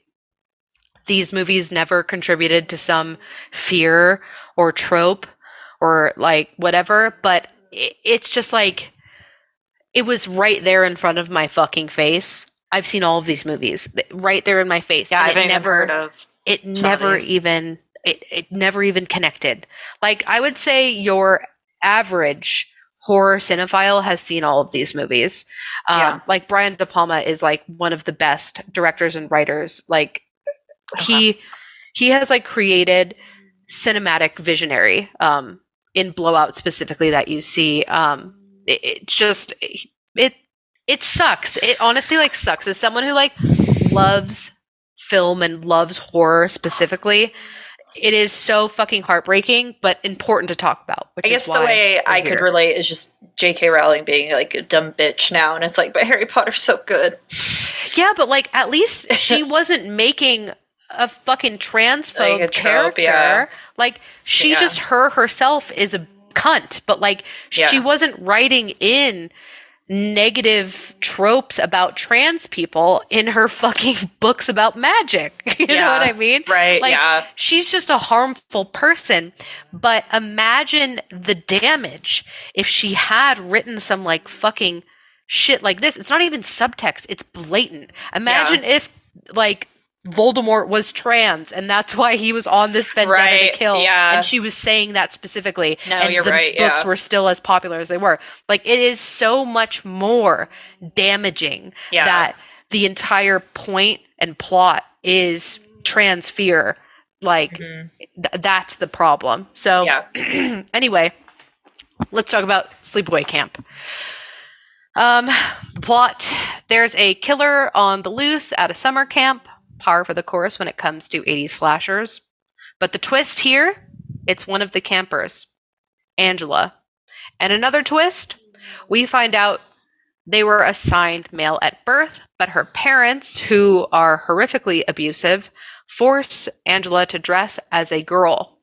These movies never contributed to some fear or trope or like whatever, but it, it's just like it was right there in front of my fucking face. I've seen all of these movies right there in my face. yeah, and I it haven't never heard of. it never even it, it never even connected like i would say your average horror cinephile has seen all of these movies um, Yeah. like brian de palma is like one of the best directors and writers like he he has like created cinematic visionary um in blowout specifically that you see um it, it just it it sucks it honestly like sucks as someone who like loves film and loves horror specifically it is so fucking heartbreaking but important to talk about which I is guess the way I could relate is just J.K. Rowling being like a dumb bitch now, and it's like, but Harry Potter's so good. yeah but like at least she *laughs* wasn't making a fucking transphobe Like a trope, character yeah. like she Yeah. just her herself is a cunt but like she wasn't writing in negative tropes about trans people in her fucking *laughs* books about magic *laughs* you know what i mean Right? Like, yeah. she's just a harmful person. But imagine the damage if she had written some like fucking shit like this. It's not even subtext, it's blatant. Imagine if like Voldemort was trans and that's why he was on this vendetta Right, to kill. yeah. And she was saying that specifically. No, and you're the right, books yeah. were still as popular as they were. Like it is so much more damaging Yeah. that the entire point and plot is trans fear. Like Mhm. th- that's the problem. So Yeah. *clears throat* anyway, let's talk about Sleepaway Camp. Um, plot: There's a killer on the loose at a summer camp. Par for the course when it comes to 80s slashers. But the twist here: it's one of the campers, Angela. And another twist: we find out they were assigned male at birth, but her parents, who are horrifically abusive, force Angela to dress as a girl.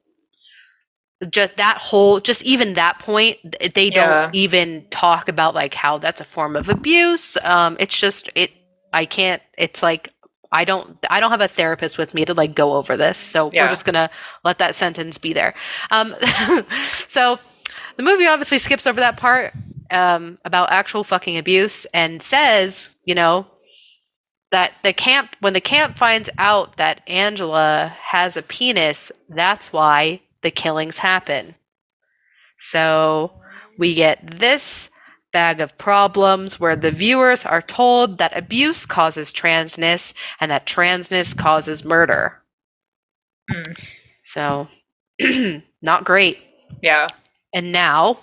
Just that whole, just even that point, they Yeah. don't even talk about like how that's a form of abuse. Um, it's just it. I can't. It's like I don't. I don't have a therapist with me to like go over this, so Yeah. we're just gonna let that sentence be there. Um, *laughs* so the movie obviously skips over that part um, about actual fucking abuse and says, you know, that the camp when the camp finds out that Angela has a penis, that's why the killings happen. So we get this bag of problems where the viewers are told that abuse causes transness and that transness causes murder. Mm. So *clears throat* not great. Yeah. And now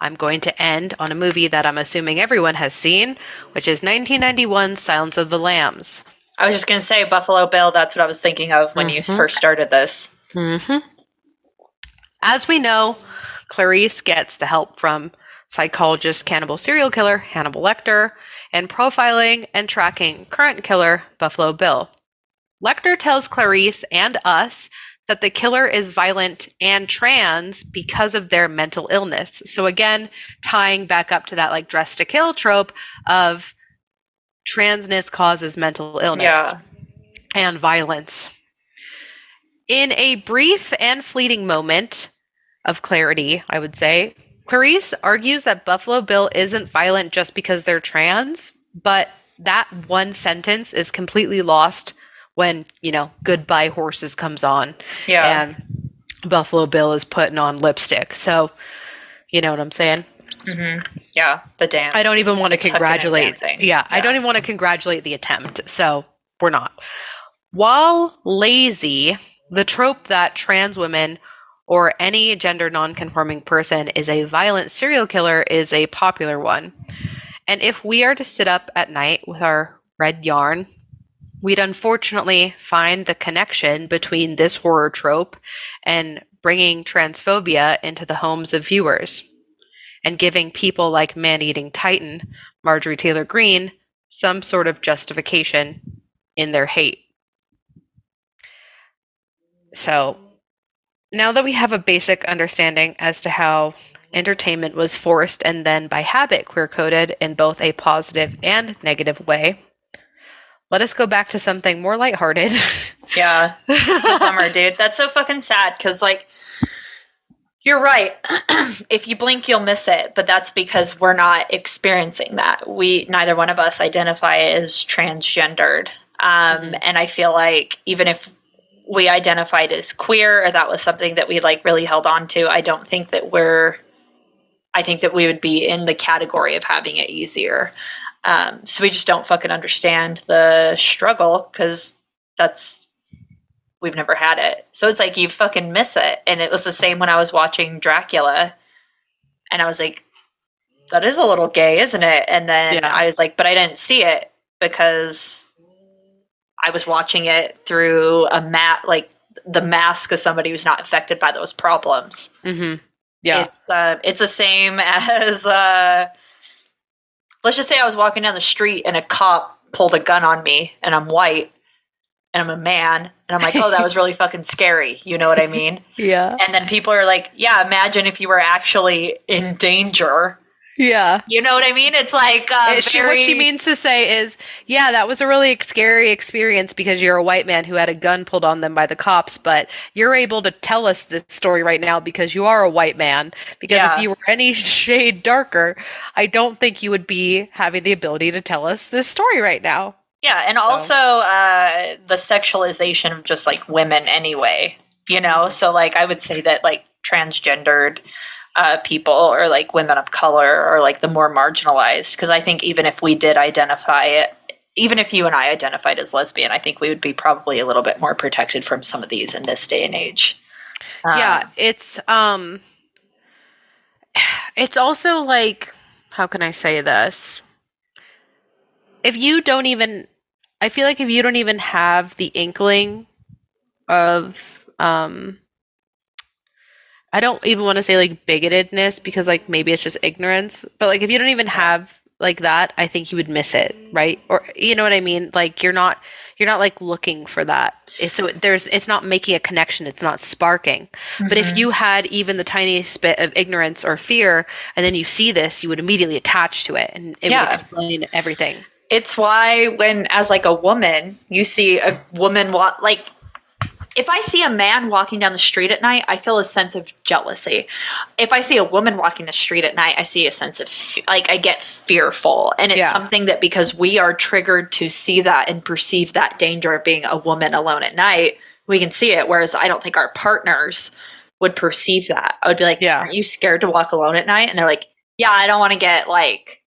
I'm going to end on a movie that I'm assuming everyone has seen, which is 1991 Silence of the Lambs. I was just gonna say Buffalo Bill. That's what I was thinking of when you Mhm. first started this. Mm-hmm. As we know, Clarice gets the help from psychologist, cannibal serial killer Hannibal Lecter, and profiling and tracking current killer Buffalo Bill. Lecter tells Clarice and us that the killer is violent and trans because of their mental illness. So again, tying back up to that like dress to kill trope of transness causes mental illness Yeah. and violence. In a brief and fleeting moment of clarity, I would say, Clarice argues that Buffalo Bill isn't violent just because they're trans, but that one sentence is completely lost when, you know, Goodbye Horses comes on Yeah. and Buffalo Bill is putting on lipstick. So, you know what I'm saying? Mm-hmm. Yeah, the dance. I don't even want to congratulate. dancing. Yeah, I don't even want to congratulate the attempt. So we're not. While lazy, the trope that trans women or any gender nonconforming person is a violent serial killer is a popular one. And if we are to sit up at night with our red yarn, we'd unfortunately find the connection between this horror trope and bringing transphobia into the homes of viewers and giving people like man eating titan marjorie taylor greene some sort of justification in their hate so now that we have a basic understanding as to how entertainment was forced and then by habit queer coded in both a positive and negative way let us go back to something more lighthearted *laughs* Yeah. Bummer, dude. That's so fucking sad because, like, you're right. *clears throat* if you blink, you'll miss it. But that's because we're not experiencing that. We, neither one of us identify as transgendered. Um, And I feel like even if we identified as queer or that was something that we like really held on to, I don't think that we're, I think that we would be in the category of having it easier. Um, so we just don't fucking understand the struggle because that's we've never had it. So it's like you fucking miss it. And it was the same when I was watching Dracula and I was like, that is a little gay, isn't it? And then Yeah. I was like, but I didn't see it because I was watching it through a mat like the mask of somebody who's not affected by those problems. mm-hmm. yeah It's uh, it's the same *laughs* as uh, let's just say I was walking down the street and a cop pulled a gun on me and I'm white and I'm a man and I'm like, oh, that was really *laughs* fucking scary. You know what I mean? yeah And then people are like, yeah, imagine if you were actually in danger. Yeah You know what I mean? It's like uh, she, what she means to say is, yeah, that was a really scary experience because you're a white man who had a gun pulled on them by the cops, but you're able to tell us this story right now because you are a white man. Because Yeah. if you were any *laughs* shade darker, I don't think you would be having the ability to tell us this story right now. Yeah, and also uh, the sexualization of just like women anyway, you know? So, like, I would say that like transgendered uh, people or like women of color or like the more marginalized. Because I think even if we did identify it, even if you and I identified as lesbian, I think we would be probably a little bit more protected from some of these in this day and age. Um, yeah, it's um *sighs* it's also like how can I say this? If you don't even I feel like if you don't even have the inkling of um I don't even want to say like bigotedness because like maybe it's just ignorance, but like if you don't even have like that, I think you would miss it, right? Or you know what I mean? Like you're not you're not like looking for that. So there's it's not making a connection, it's not sparking. But if mm-hmm. you had even the tiniest bit of ignorance or fear and then you see this, you would immediately attach to it and it Yeah. would explain everything. it's why when as like a woman you see a woman walk like if i see a man walking down the street at night i feel a sense of jealousy if i see a woman walking the street at night i see a sense of like i get fearful and it's Yeah. something that because we are triggered to see that and perceive that danger of being a woman alone at night we can see it whereas i don't think our partners would perceive that i would be like Yeah. aren't you scared to walk alone at night and they're like yeah i don't want to get like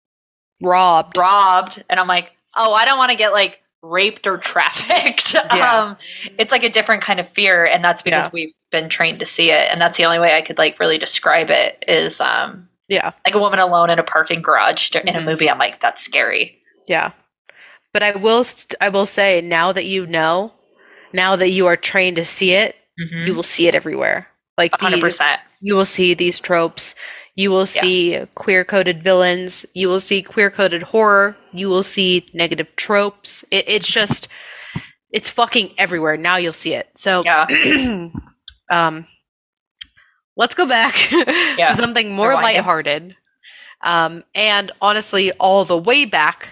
Robbed. robbed and i'm like oh i don't want to get like raped or *laughs* trafficked Yeah. um it's like a different kind of fear and that's because Yeah. we've been trained to see it and that's the only way i could like really describe it is um Yeah. like a woman alone in a parking garage in a Mhm. movie i'm like that's scary Yeah. But I will st- I will say now that you know, now that you are trained to see it, you will see it everywhere. Like Mm-hmm. 100% you will see these tropes. You will Yeah. see queer coded villains. You will see queer coded horror. You will see negative tropes. It, it's just, it's fucking everywhere. Now you'll see it. So, yeah *clears throat* um, let's go back *laughs* Yeah. to something more Rewind it. lighthearted. Um, and honestly, all the way back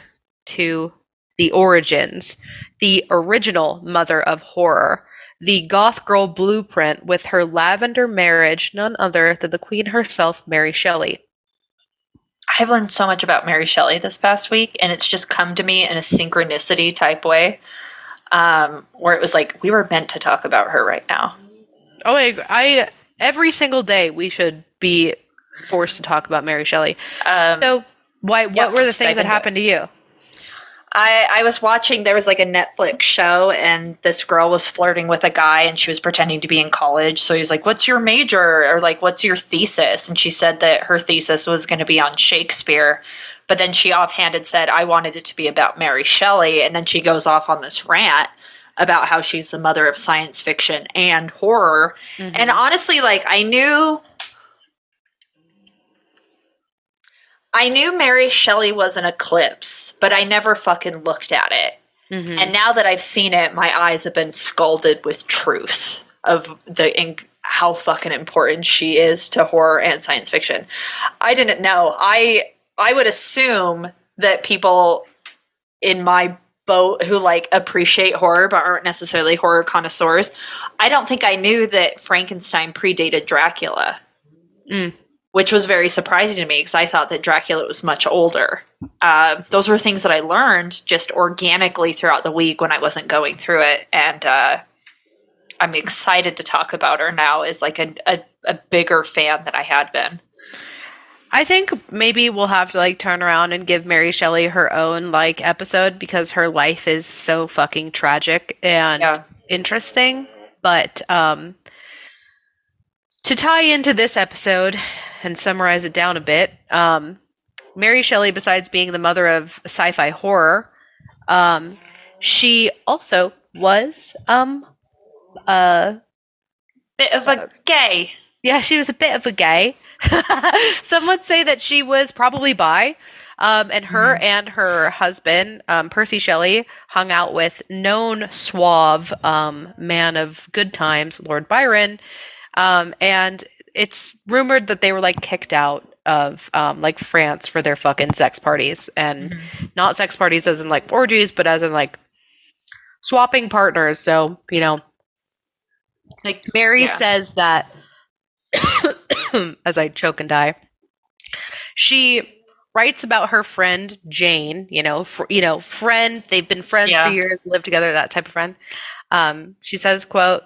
to the origins, the original mother of horror, the goth girl blueprint with her lavender marriage, none other than the queen herself, Mary Shelley. i've learned so much about mary shelley this past week and it's just come to me in a synchronicity type way um where it was like we were meant to talk about her right now Oh, I, I every single day we should be forced to talk about Mary Shelley. Um, So, why? What yeah, were the things that into it. happened to you? I, I was watching there was like a Netflix show and this girl was flirting with a guy and she was pretending to be in college. So he's like, What's your major? Or like, what's your thesis? And she said that her thesis was gonna be on Shakespeare. But then she offhanded said, I wanted it to be about Mary Shelley, and then she goes off on this rant about how she's the mother of science fiction and horror. And mm-hmm. honestly, like I knew I knew Mary Shelley was an eclipse, but I never fucking looked at it. Mhm. And now that I've seen it, my eyes have been scalded with truth of the in- how fucking important she is to horror and science fiction. I didn't know. I I would assume that people in my boat who like appreciate horror but aren't necessarily horror connoisseurs. I don't think I knew that Frankenstein predated Dracula. Mm. Which was very surprising to me because I thought that Dracula was much older. Uh, those were things that I learned just organically throughout the week when I wasn't going through it, and uh, I'm excited to talk about her now as like a, a, a bigger fan than I had been. I think maybe we'll have to like turn around and give Mary Shelley her own like episode because her life is so fucking tragic and Yeah. interesting. But um to tie into this episode and summarize it down a bit, um Mary Shelley, besides being the mother of sci-fi horror, um, she also was um uh Bit of a gay. yeah, she was a bit of a gay. *laughs* Some would say that she was probably bi. Um, and her and her husband, um, Percy Shelley, hung out with known suave um, man of good times, Lord Byron. Um, and it's rumored that they were like kicked out of um, like France for their fucking sex parties. And not sex parties as in like orgies, but as in like swapping partners. So, you know, Like Mary Yeah. says that *coughs* as I choke and die. She writes about her friend Jane, you know, fr- you know, friend, they've been friends Yeah. for years, lived together, that type of friend. Um, she says, quote,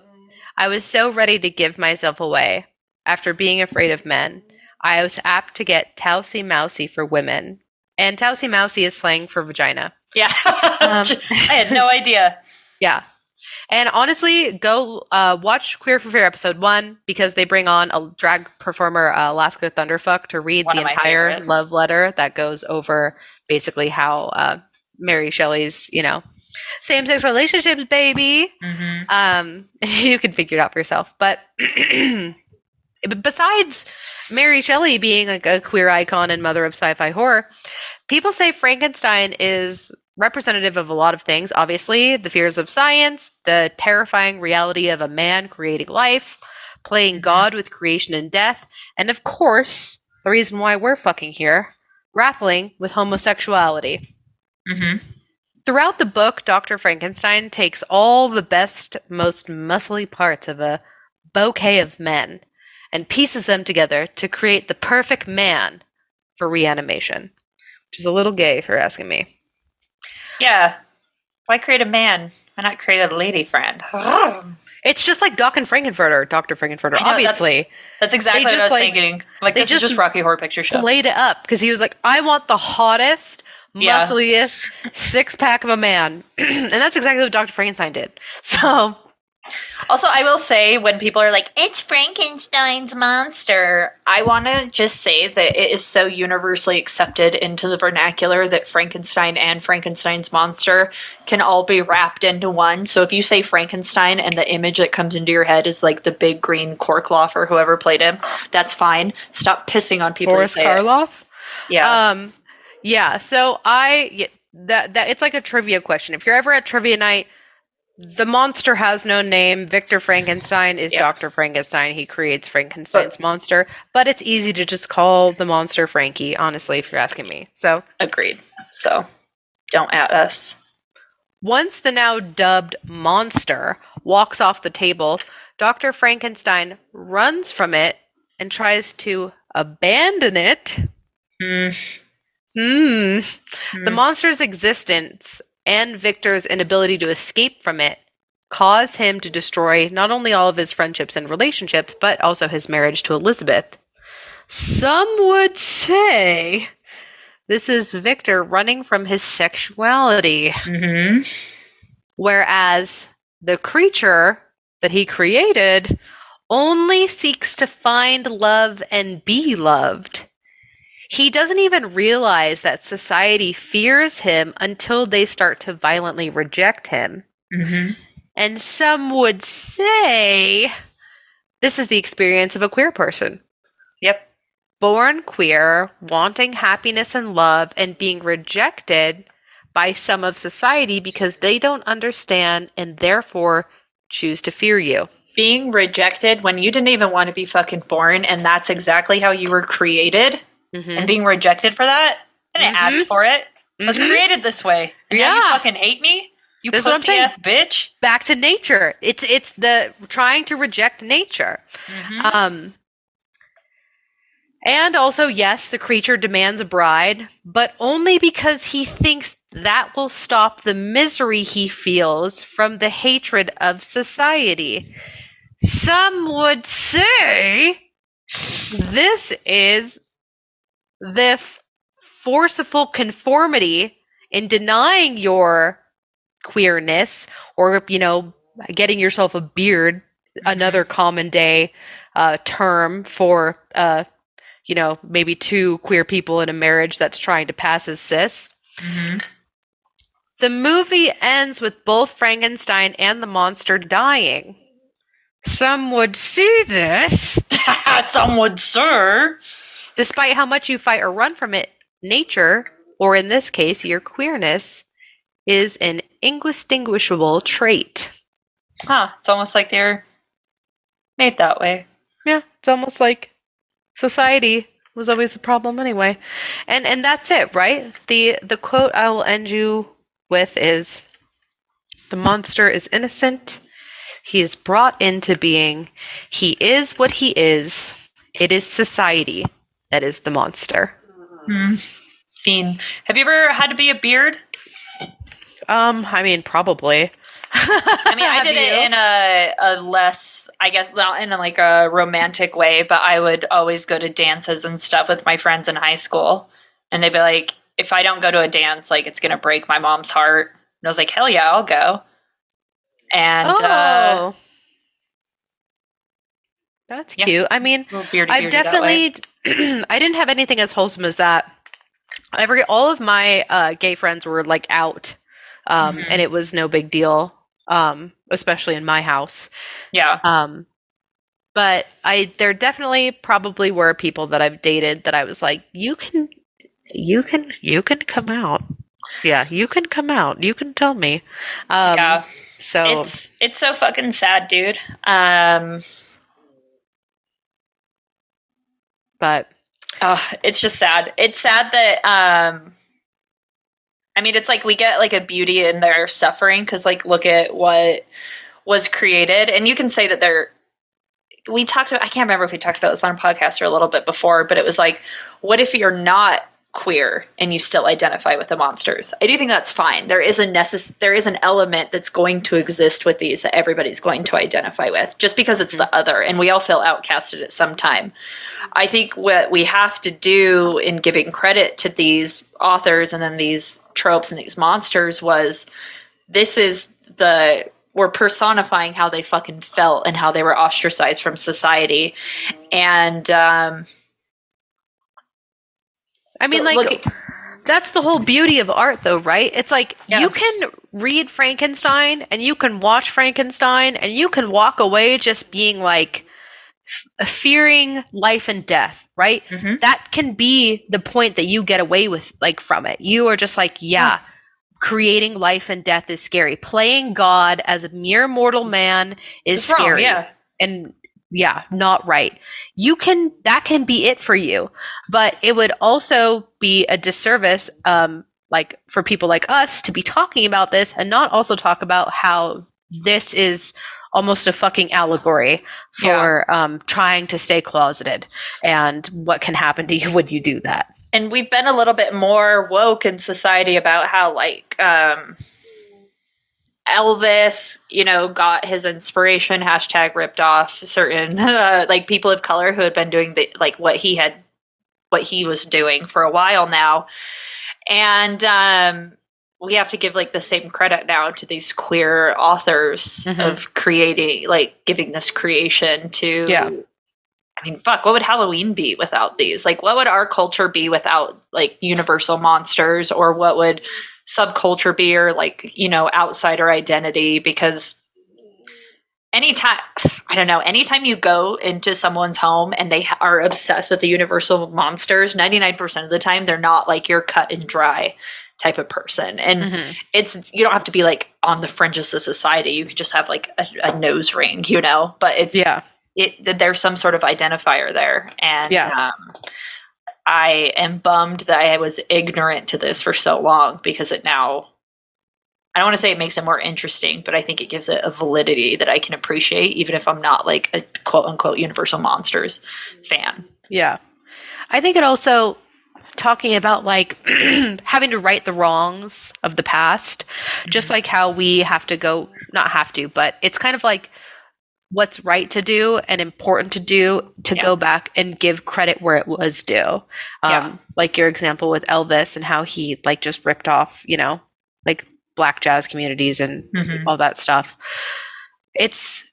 I was so ready to give myself away after being afraid of men. I was apt to get tousy mousy for women. And tousy mousy is slang for vagina. yeah, *laughs* Um, I had no idea. *laughs* Yeah. And honestly, go uh, watch Queer for Fear episode one because they bring on a drag performer, uh, Alaska Thunderfuck, to read One the entire favorites. love letter that goes over basically how uh, Mary Shelley's, you know, same sex relationships, baby. Mm-hmm. Um, *laughs* you can figure it out for yourself. But *clears throat* besides Mary Shelley being like a queer icon and mother of sci-fi horror, people say Frankenstein is representative of a lot of things. Obviously, the fears of science, the terrifying reality of a man creating life, playing God with creation and death, and of course, the reason why we're fucking here, grappling with homosexuality. Mm-hmm. Throughout the book, Dr. Frankenstein takes all the best, most muscly parts of a bouquet of men and pieces them together to create the perfect man for reanimation, which is a little gay if you're asking me. Yeah. Why create a man? Why not create a lady friend? *sighs* It's just like Doc and Frank-N-Furter, Dr. Frank-N-Furter, know, obviously. That's exactly They what I was like- thinking. Like they this is just just Rocky Horror Picture Show. Played it up because he was like, I want the hottest, Yeah. muscliest six pack of a man. *clears throat* and that's exactly what Dr. Frankenstein did. *laughs* So, Also, I will say when people are like, "It's Frankenstein's monster," I want to just say that it is so universally accepted into the vernacular that Frankenstein and Frankenstein's monster can all be wrapped into one. So if you say Frankenstein and the image that comes into your head is like the big green Karloff or whoever played him, that's fine. Stop pissing on people. Boris say it. Karloff. Yeah. Um, yeah. So I that that it's like a trivia question. If you're ever at trivia night, the monster has no name. Victor Frankenstein is Yeah. Doctor Frankenstein. He creates Frankenstein's monster, but it's easy to just call the monster Frankie. Honestly, if you're asking me. So Agreed. So don't at us. once the now dubbed monster walks off the table, Doctor Frankenstein runs from it and tries to abandon it. Hmm. Hmm. The Hmm. monster's existence and Victor's inability to escape from it cause him to destroy not only all of his friendships and relationships, but also his marriage to Elizabeth. Some would say this is Victor running from his sexuality, Mm-hmm. whereas the creature that he created only seeks to find love and be loved. He doesn't even realize that society fears him until they start to violently reject him. Mm-hmm. And some would say this is the experience of a queer person. Yep. Born queer, wanting happiness and love, and being rejected by some of society because they don't understand and therefore choose to fear you. Being rejected when you didn't even want to be fucking born, and that's exactly how you were created, Mhm. and being rejected for that. I didn't Mhm. ask for it. I was Mhm. created this way. And now you fucking hate me? You That's pussy ass bitch. Back to nature. It's it's the trying to reject nature. Mhm. Um, and also, yes, the creature demands a bride, but only because he thinks that will stop the misery he feels from the hatred of society. Some would say this is the f- forceful conformity in denying your queerness or, you know, getting yourself a beard another common day uh, term for uh, you know maybe two queer people in a marriage that's trying to pass as cis Mhm. the movie ends with both frankenstein and the monster dying some would see this *laughs* Some would, sir. Despite how much you fight or run from it nature or in this case your queerness is an indistinguishable trait Huh. It's almost like they're made that way. Yeah, it's almost like society was always the problem anyway. And and that's it, right? The the quote I will end you with is the monster is innocent. He is brought into being. He is what he is. It is society that is the monster. Hmm. Fiend. Have you ever had to be a beard? Um, I mean probably. *laughs* I mean, I did it in a, a less, I guess, not in a, like a romantic way, but I would always go to dances and stuff with my friends in high school. And they'd be like, if I don't go to a dance, like it's going to break my mom's heart. And I was like, hell yeah, I'll go. And oh. uh, that's yeah. cute. I mean, I've beardy that way. definitely *clears throat* I didn't have anything as wholesome as that. Every all of my uh, gay friends were like out, um, Mhm. and it was no big deal, um, especially in my house. yeah. Um, but I there definitely probably were people that I've dated that I was like, you can, you can, you can come out. Yeah, you can come out. You can tell me. Um, yeah. So It's it's so fucking sad, dude. Um, but Oh, it's just sad. It's sad that um I mean it's like we get like a beauty in their suffering cuz like look at what was created and you can say that they're we talked about I can't remember if we talked about this on a podcast or a little bit before, but it was like what if you're not queer and you still identify with the monsters? I do think that's fine. There is a necess- there is an element that's going to exist with these that everybody's going to identify with just because it's the other and we all feel outcasted at some time. I think what we have to do in giving credit to these authors and then these tropes and these monsters was this is the we're personifying how they fucking felt and how they were ostracized from society. And um I mean, like look that's the whole beauty of art though right it's like Yeah. you can read frankenstein and you can watch frankenstein and you can walk away just being like f- fearing life and death right Mhm. that can be the point that you get away with like from it you are just like yeah creating life and death is scary playing god as a mere mortal man is it's wrong, scary yeah. and yeah not right. You can that can be it for you but it would also be a disservice um like for people like us to be talking about this and not also talk about how this is almost a fucking allegory for um trying to stay closeted. And what can happen to you when you do that? And we've been a little bit more woke in society about how like um Elvis, you know, got his inspiration hashtag ripped off certain *laughs* uh, like people of color who had been doing the like what he had what he was doing for a while now, and um, we have to give like the same credit now to these queer authors Mhm. of creating like giving this creation to Yeah. I mean, fuck, what would Halloween be without these? Like, what would our culture be without like universal monsters? Or what would subculture be or like, you know, outsider identity? Because anytime, I don't know, anytime you go into someone's home and they are obsessed with the universal monsters, 99% of the time, they're not like your cut and dry type of person. And Mhm. it's, you don't have to be like on the fringes of society. You could just have like a, a nose ring, you know? But it's, Yeah. It that there's some sort of identifier there and Yeah. um, i am bummed that i was ignorant to this for so long because it now i don't want to say it makes it more interesting but i think it gives it a validity that i can appreciate even if i'm not like a quote unquote universal monsters fan Yeah. I think it also talking about like *clears throat* having to right the wrongs of the past, just like how we have to go not have to, but it's kind of like what's right to do and important to do to Yeah. go back and give credit where it was due. Um Yeah. like your example with Elvis and how he like just ripped off, you know, like black jazz communities and all that stuff. It's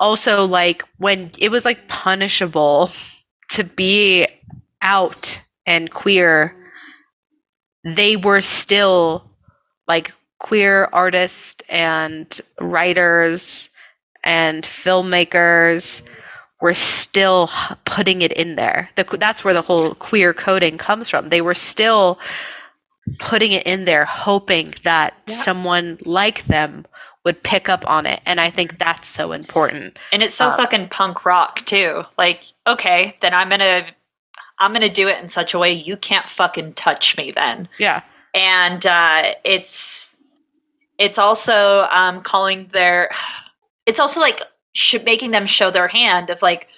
also like when it was like punishable to be out and queer, they were still like queer artists and writers and filmmakers were still putting it in there. The, that's where the whole queer coding comes from. They were still putting it in there, hoping that Yeah. someone like them would pick up on it. And I think that's so important. and it's so Uh, fucking punk rock too like okay then i'm gonna i'm gonna do it in such a way you can't fucking touch me then Yeah. and uh, it's it's also um, calling their it's also like sh- making them show their hand of like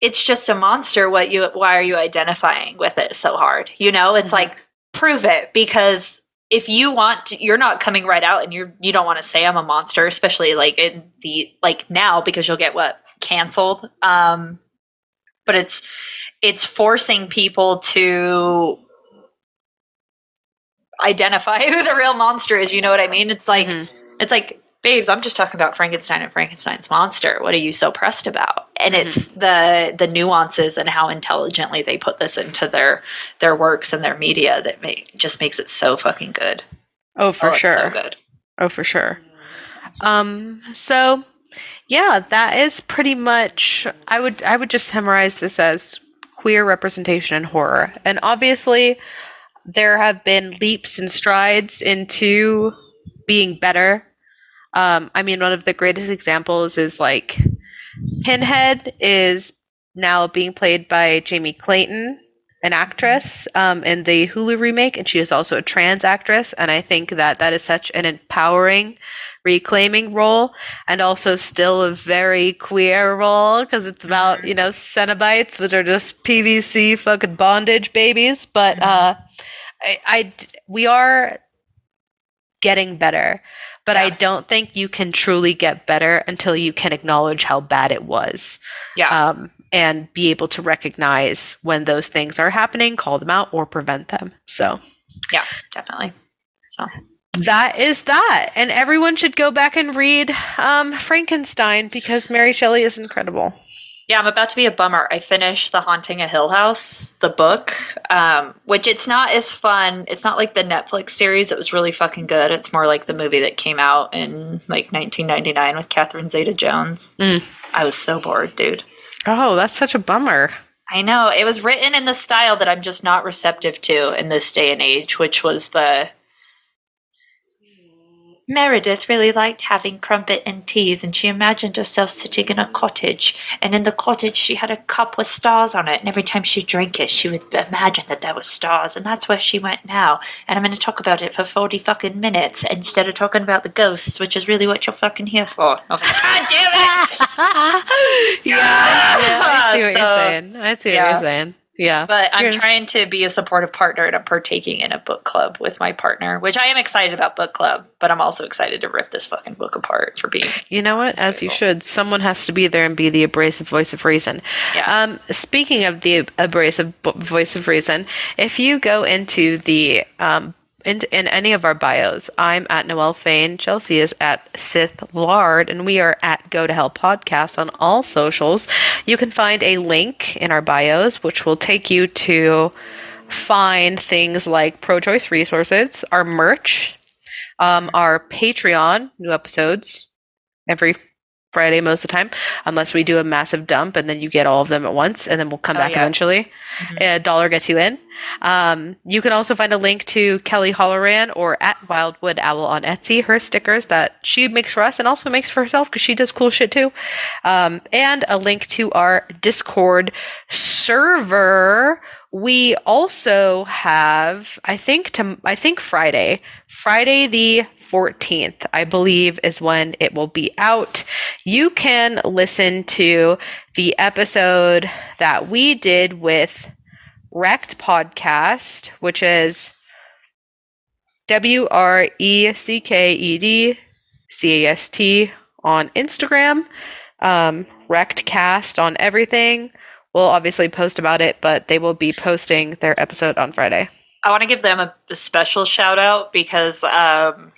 it's just a monster what you why are you identifying with it so hard you know it's Mhm. like prove it because if you want to, you're not coming right out and you're you don't want to say i'm a monster especially like in the like now because you'll get what canceled um but it's it's forcing people to identify *laughs* who the real monster is. You know what I mean? It's like Mhm. it's like, babes, I'm just talking about Frankenstein and Frankenstein's monster. What are you so pressed about? And Mhm. it's the the nuances and how intelligently they put this into their their works and their media that make just makes it so fucking good. Oh, for Oh, sure. so good. Oh, for sure. Um, so yeah, that is pretty much I would I would just summarize this as queer representation in horror. And obviously there have been leaps and strides into being better. Um, I mean one of the greatest examples is like Pinhead is now being played by Jamie Clayton, an actress um, in the Hulu remake, and she is also a trans actress. And I think that that is such an empowering, reclaiming role, and also still a very queer role because it's about you know Cenobites, which are just PVC fucking bondage babies. But uh, I, I we are getting better. But I don't think you can truly get better until you can acknowledge how bad it was Yeah. um, and be able to recognize when those things are happening, call them out, or prevent them. So yeah, definitely. So that is that. And everyone should go back and read um, Frankenstein because Mary Shelley is incredible. Yeah, I'm about to be a bummer. I finished The Haunting of Hill House, the book, um, which it's not as fun. It's not like the Netflix series. It was really fucking good. It's more like the movie that came out in like 1999 with Catherine Zeta-Jones. Mm. I was so bored, dude. Oh, that's such a bummer. I know. It was written in the style that I'm just not receptive to in this day and age, which was the Meredith really liked having crumpet and teas, and she imagined herself sitting in a cottage. And in the cottage, she had a cup with stars on it, and every time she drank it, she would imagine that there were stars, and that's where she went now. And I'm going to talk about it for 40 fucking minutes instead of talking about the ghosts, which is really what you're fucking here for. I was like, God damn it! *laughs* yeah, I see what So, you're saying. I see what yeah. you're saying. Yeah. But I'm Yeah. trying to be a supportive partner and I'm partaking in a book club with my partner, which I am excited about book club, but I'm also excited to rip this fucking book apart for being You know what? As you should. Someone has to be there and be the abrasive voice of reason. Yeah. Um, speaking of the abrasive vo- voice of reason, if you go into the um, in, in any of our bios, I'm at Noel Fain. Chelsea is at Sith Lard, and we are at Go to Hell Podcast on all socials. You can find a link in our bios, which will take you to find things like pro-choice resources, our merch, um, our Patreon, new episodes every Friday most of the time, unless we do a massive dump and then you get all of them at once, and then we'll come Oh, back yeah. eventually. A dollar gets you in. Um, you can also find a link to Kelly Holloran or at Wildwood Owl on Etsy, her stickers that she makes for us and also makes for herself because she does cool shit too. Um, and a link to our Discord server. We also have, I think, to I think Friday, Friday the 14th, I believe, is when it will be out. You can listen to the episode that we did with Wrecked Podcast, which is W R E C K E D C A S T on Instagram, um, Wrecked Cast on everything. We'll obviously post about it, but they will be posting their episode on Friday. I want to give them a, special shout out because um,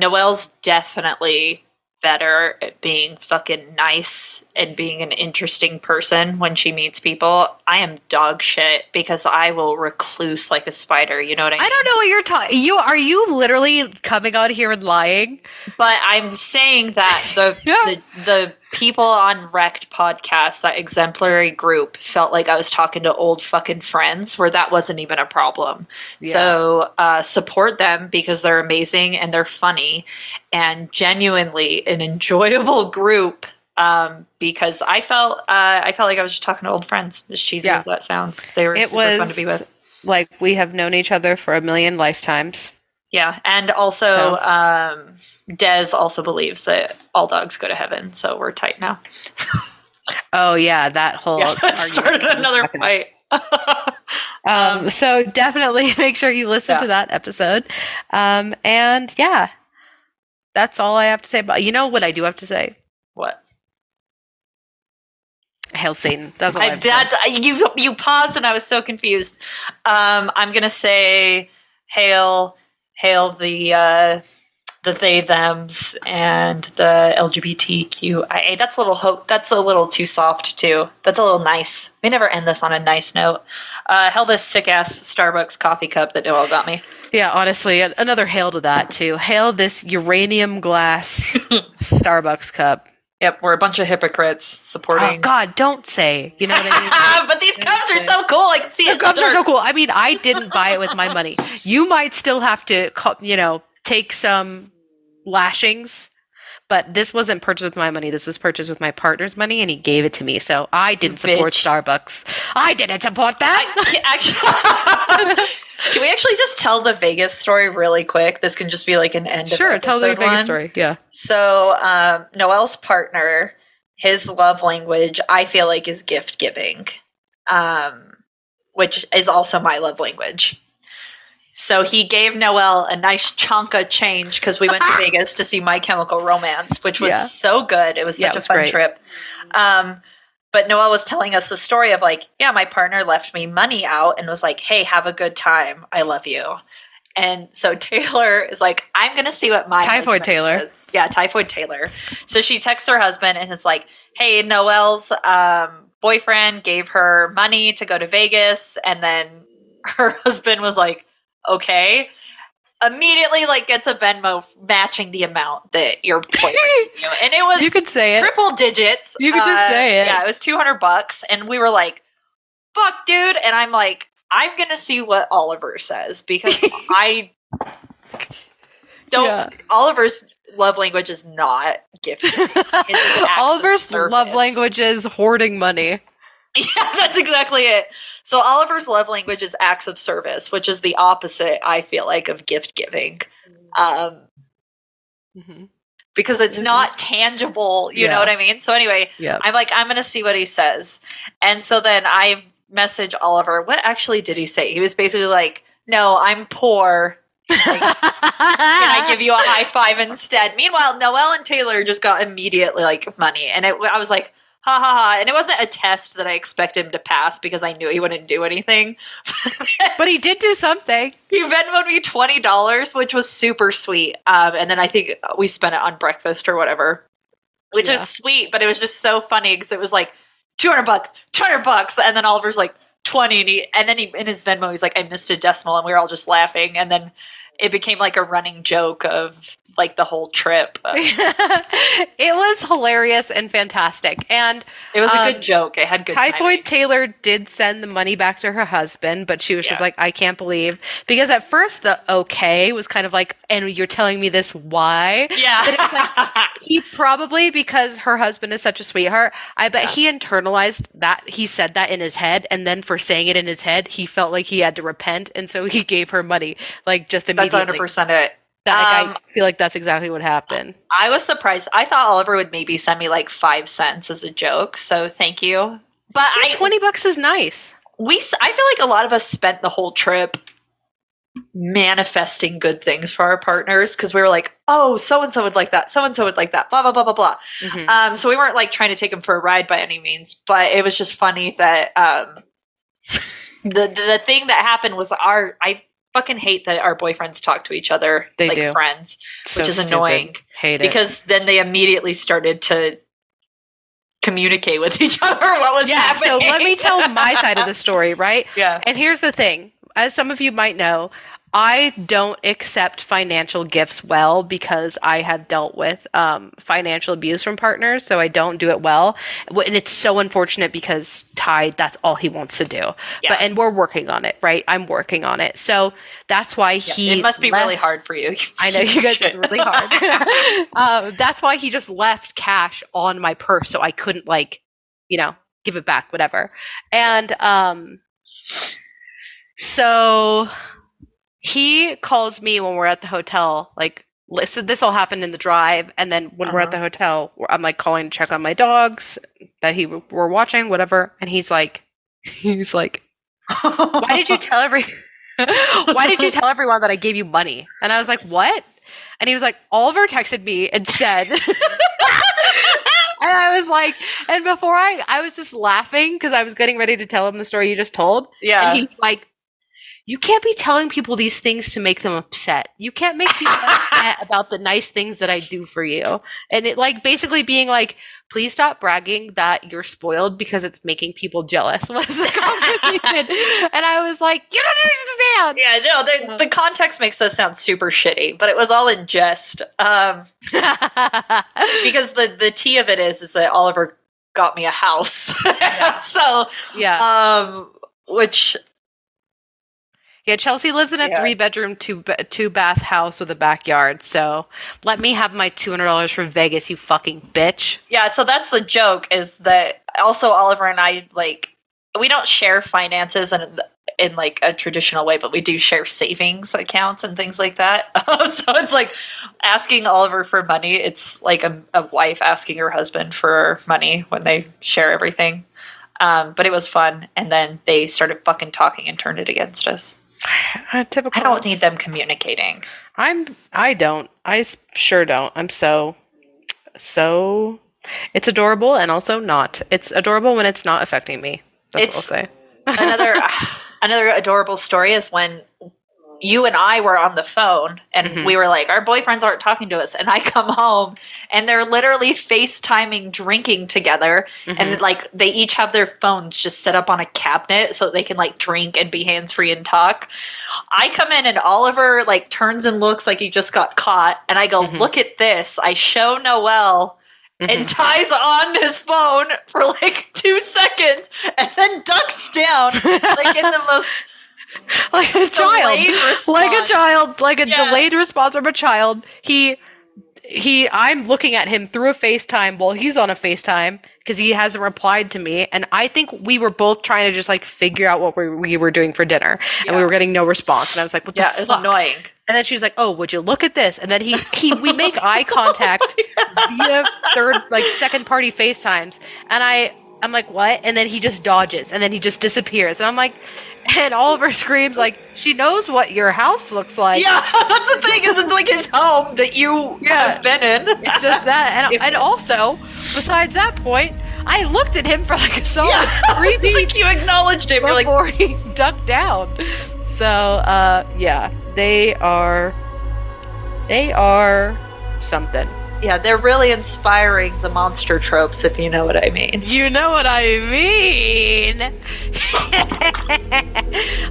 Noelle's definitely better at being fucking nice and being an interesting person when she meets people. I am dog shit because I will recluse like a spider. You know what I mean? I don't know what you're talking. You are you literally coming on here and lying? But I'm saying that the *laughs* Yeah. the, the people on Wrecked podcast, that exemplary group, felt like I was talking to old fucking friends where that wasn't even a problem. So uh, support them because they're amazing and they're funny and genuinely an enjoyable *laughs* group. Um, because I felt uh, I felt like I was just talking to old friends, as cheesy Yeah. as that sounds. They were It super fun to be with. like we have known each other for a million lifetimes. Yeah, and also So- um, Des also believes that all dogs go to heaven, so we're tight now. *laughs* Oh yeah, that whole yeah, *laughs* that started another fight. *laughs* Um, so definitely make sure you listen Yeah. to that episode. Um, and yeah, that's all I have to say about. You know what I do have to say? what? Hail Satan. That's all I, I, have to say. you you paused and I was so confused. Um, I'm gonna say hail, hail the uh, the they them's and the LGBTQIA. That's a little hope. That's a little too soft too. That's a little nice. We never end this on a nice note. Uh, hail this sick ass Starbucks coffee cup that Noel got me. Yeah, honestly, another hail to that too. Hail this uranium glass *laughs* Starbucks cup. Yep, we're a bunch of hypocrites supporting. Oh. God, don't say. You know what I mean? *laughs* But these cups are so cool. I can see The cups are so cool. I mean, I didn't buy it with my money. You might still have to, you know, take some lashings, but this wasn't purchased with my money. This was purchased with my partner's money, and he gave it to me. So I didn't support Bitch. Starbucks. I didn't support that. *laughs* Actually, can we actually just tell the Vegas story really quick? This can just be like an end. sure, of tell the biggest one. story. Yeah. So, um, Noel's partner, his love language, I feel like, is gift giving, um, which is also my love language. So he gave Noel a nice chunk of change because we went to *laughs* Vegas to see My Chemical Romance, which was Yeah. so good. It was Yeah, such it a fun great. trip. Um, but Noel was telling us the story of like, yeah, my partner left me money out and was like, hey, have a good time. I love you. And so *laughs* Taylor is like, I'm gonna see what my Typhoid Taylor. says. Yeah, Typhoid Taylor. So she texts her husband and it's like, hey, Noel's um, boyfriend gave her money to go to Vegas, and then *laughs* her husband was like, okay. Immediately, like, gets a Venmo matching the amount that your boyfriend gave *laughs* you, and it was You could say it. triple digits. You could just Uh, say it. Yeah, it was two hundred bucks, and we were like, "Fuck, dude!" And I'm like, "I'm gonna see what Oliver says because *laughs* I don't." Yeah. Oliver's love language is not gifting. *laughs* It's an acts of Oliver's love language is hoarding money. Yeah, that's exactly it. So Oliver's love language is acts of service, which is the opposite. I feel like of gift giving. Um, hmm because it's not tangible, you Yeah. know what I mean? So anyway, Yeah. I'm like, I'm gonna see what he says. And so then I message Oliver. What actually did he say? He was basically like, "No, I'm poor. Can I give you a high five instead?" Meanwhile, Noel and Taylor just got immediately like money, and it, I was like, "Ha ha ha!" And it wasn't a test that I expected him to pass because I knew he wouldn't do anything. *laughs* but he did do something. he Venmoed me twenty dollars, which was super sweet. Um, and then I think we spent it on breakfast or whatever, which Yeah. was sweet. But it was just so funny because it was like two hundred bucks, two hundred bucks, and then Oliver's like twenty, and he and then he in his Venmo he's like, I missed a decimal, and we were all just laughing, and then it became like a running joke of like the whole trip. *laughs* It was hilarious and fantastic. And it was a Um, good joke. It had good Typhoid timing. Taylor did send the money back to her husband, but she was just like, I can't believe. Because at first, the okay was kind of like, and you're telling me this why? Yeah, like- *laughs* He probably, because her husband is such a sweetheart, I bet he internalized that. He said that in his head. And then for saying it in his head, he felt like he had to repent. And so he gave her money, like just immediately. that's hundred percent it. That, like, Um, I feel like that's exactly what happened. I was surprised. I thought Oliver would maybe send me like five cents as a joke. So thank you. But I 20 bucks is nice. we I feel like a lot of us spent the whole trip manifesting good things for our partners because we were like, oh, so and so would like that, so and so would like that, blah blah blah blah blah. Mhm. Um, so we weren't like trying to take them for a ride by any means, but it was just funny that um, *laughs* the, the the thing that happened was our I fucking hate that our boyfriends talk to each other They like do. friends So which is stupid. annoying Hate it. because then they immediately started to communicate with *laughs* each other what was yeah, so let me tell my side of the *laughs* story, right? yeah And here's the thing as some of you might know, I don't accept financial gifts well because I have dealt with um, financial abuse from partners, so I don't do it well. And it's so unfortunate because Ty, that's all he wants to do. Yeah. But and we're working on it, right? I'm working on it, so that's why he. it must be really hard for you *laughs* I know you guys. It's really hard. *laughs* um, that's why he just left cash on my purse, so I couldn't like, you know, give it back, whatever. And um, so he calls me when we're at the hotel. Like, listen, this all happened in the drive, and then when we're at Uh-huh. the hotel, I'm like calling to check on my dogs that he were watching, whatever. And he's like, *laughs* he's like, why did you *laughs* tell every *laughs* why did you tell everyone that I gave you money? And I was like, what? And he was like, Oliver texted me and said and I was like, and before I I was just laughing because I was getting ready to tell him the story you just told. yeah And he like you can't be telling people these things to make them upset. You can't make people *laughs* upset about the nice things that I do for you. And it like basically being like, please stop bragging that you're spoiled because it's making people jealous *laughs* was the conversation. *laughs* and I was like, you don't understand. yeah no the, the context makes us sound super shitty but it was all in jest um because the the tea of it is is that oliver got me a house so yeah. um which Yeah, Chelsea lives in a Yeah. three bedroom, two ba- two bath house with a backyard. So let me have my two hundred dollars for Vegas, you fucking bitch. Yeah, so that's the joke is that also Oliver and I like we don't share finances in in like a traditional way, but we do share savings accounts and things like that. *laughs* so it's like asking Oliver for money. It's like a, a wife asking her husband for money when they share everything. Um, but it was fun, and then they started fucking talking and turned it against us. *sighs* Uh. I don't need them communicating. I'm. I don't. I sure don't. I'm so, so. It's adorable and also not. It's adorable when it's not affecting me. That's It's- what I'll say. another *laughs* *sighs* another adorable story is when you and I were on the phone and Mhm. we were like, our boyfriends aren't talking to us. And I *laughs* come home and they're literally FaceTiming drinking together. And like they each have their phones just set up on a cabinet so they can like drink and be hands free and talk. I come in and Oliver like turns and looks like he just got caught. And I go, Mhm. look at this. I show Noel and Ty's on his phone for like two seconds and then ducks down like in the *laughs* most *laughs* like a child, like a child, like a Yeah. delayed response from a child. He, he. I'm looking at him through a FaceTime while he's on a FaceTime because he hasn't replied to me, and I think we were both trying to just like figure out what we, we were doing for dinner, and we were getting no response. And I was like, "What yeah the fuck?" annoying And then she's like, "Oh, would you look at this?" And then he he we make *laughs* eye contact *laughs* via third like second party FaceTimes, and I I'm like, what? And then he just dodges, and then he just disappears, and I'm like, and Oliver screams like, she knows what your house looks like. Yeah, *laughs* that's the thing. Is it's like his home that you Yeah. have been in. It's just that, and, *laughs* and also, besides that point, I looked at him for like a solid Yeah, *laughs* three beats like you acknowledged him. You're like, before he ducked down. So, uh, yeah, they are, they are something. Yeah, they're really inspiring the monster tropes, if you know what I mean. You know what I mean. *laughs*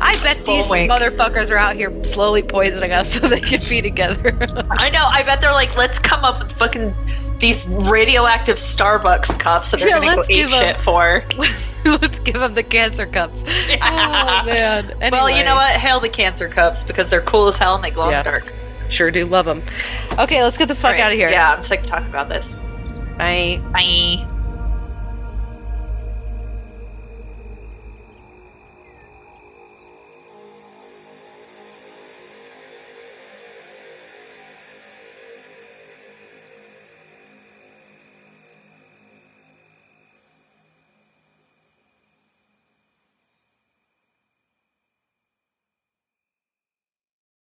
I bet these wink. motherfuckers are out here slowly poisoning us so they can be together. I know. I bet they're like, let's come up with fucking these radioactive Starbucks cups that they're Yeah, gonna go ape shit for. *laughs* Let's give them the cancer cups. Oh man. Well, you know what? Hail the cancer cups because they're cool as hell and they glow Yeah. in the dark. Sure do love them. Okay, let's get the fuck Right. out of here. Yeah, I'm sick of talking about this. Bye. Bye.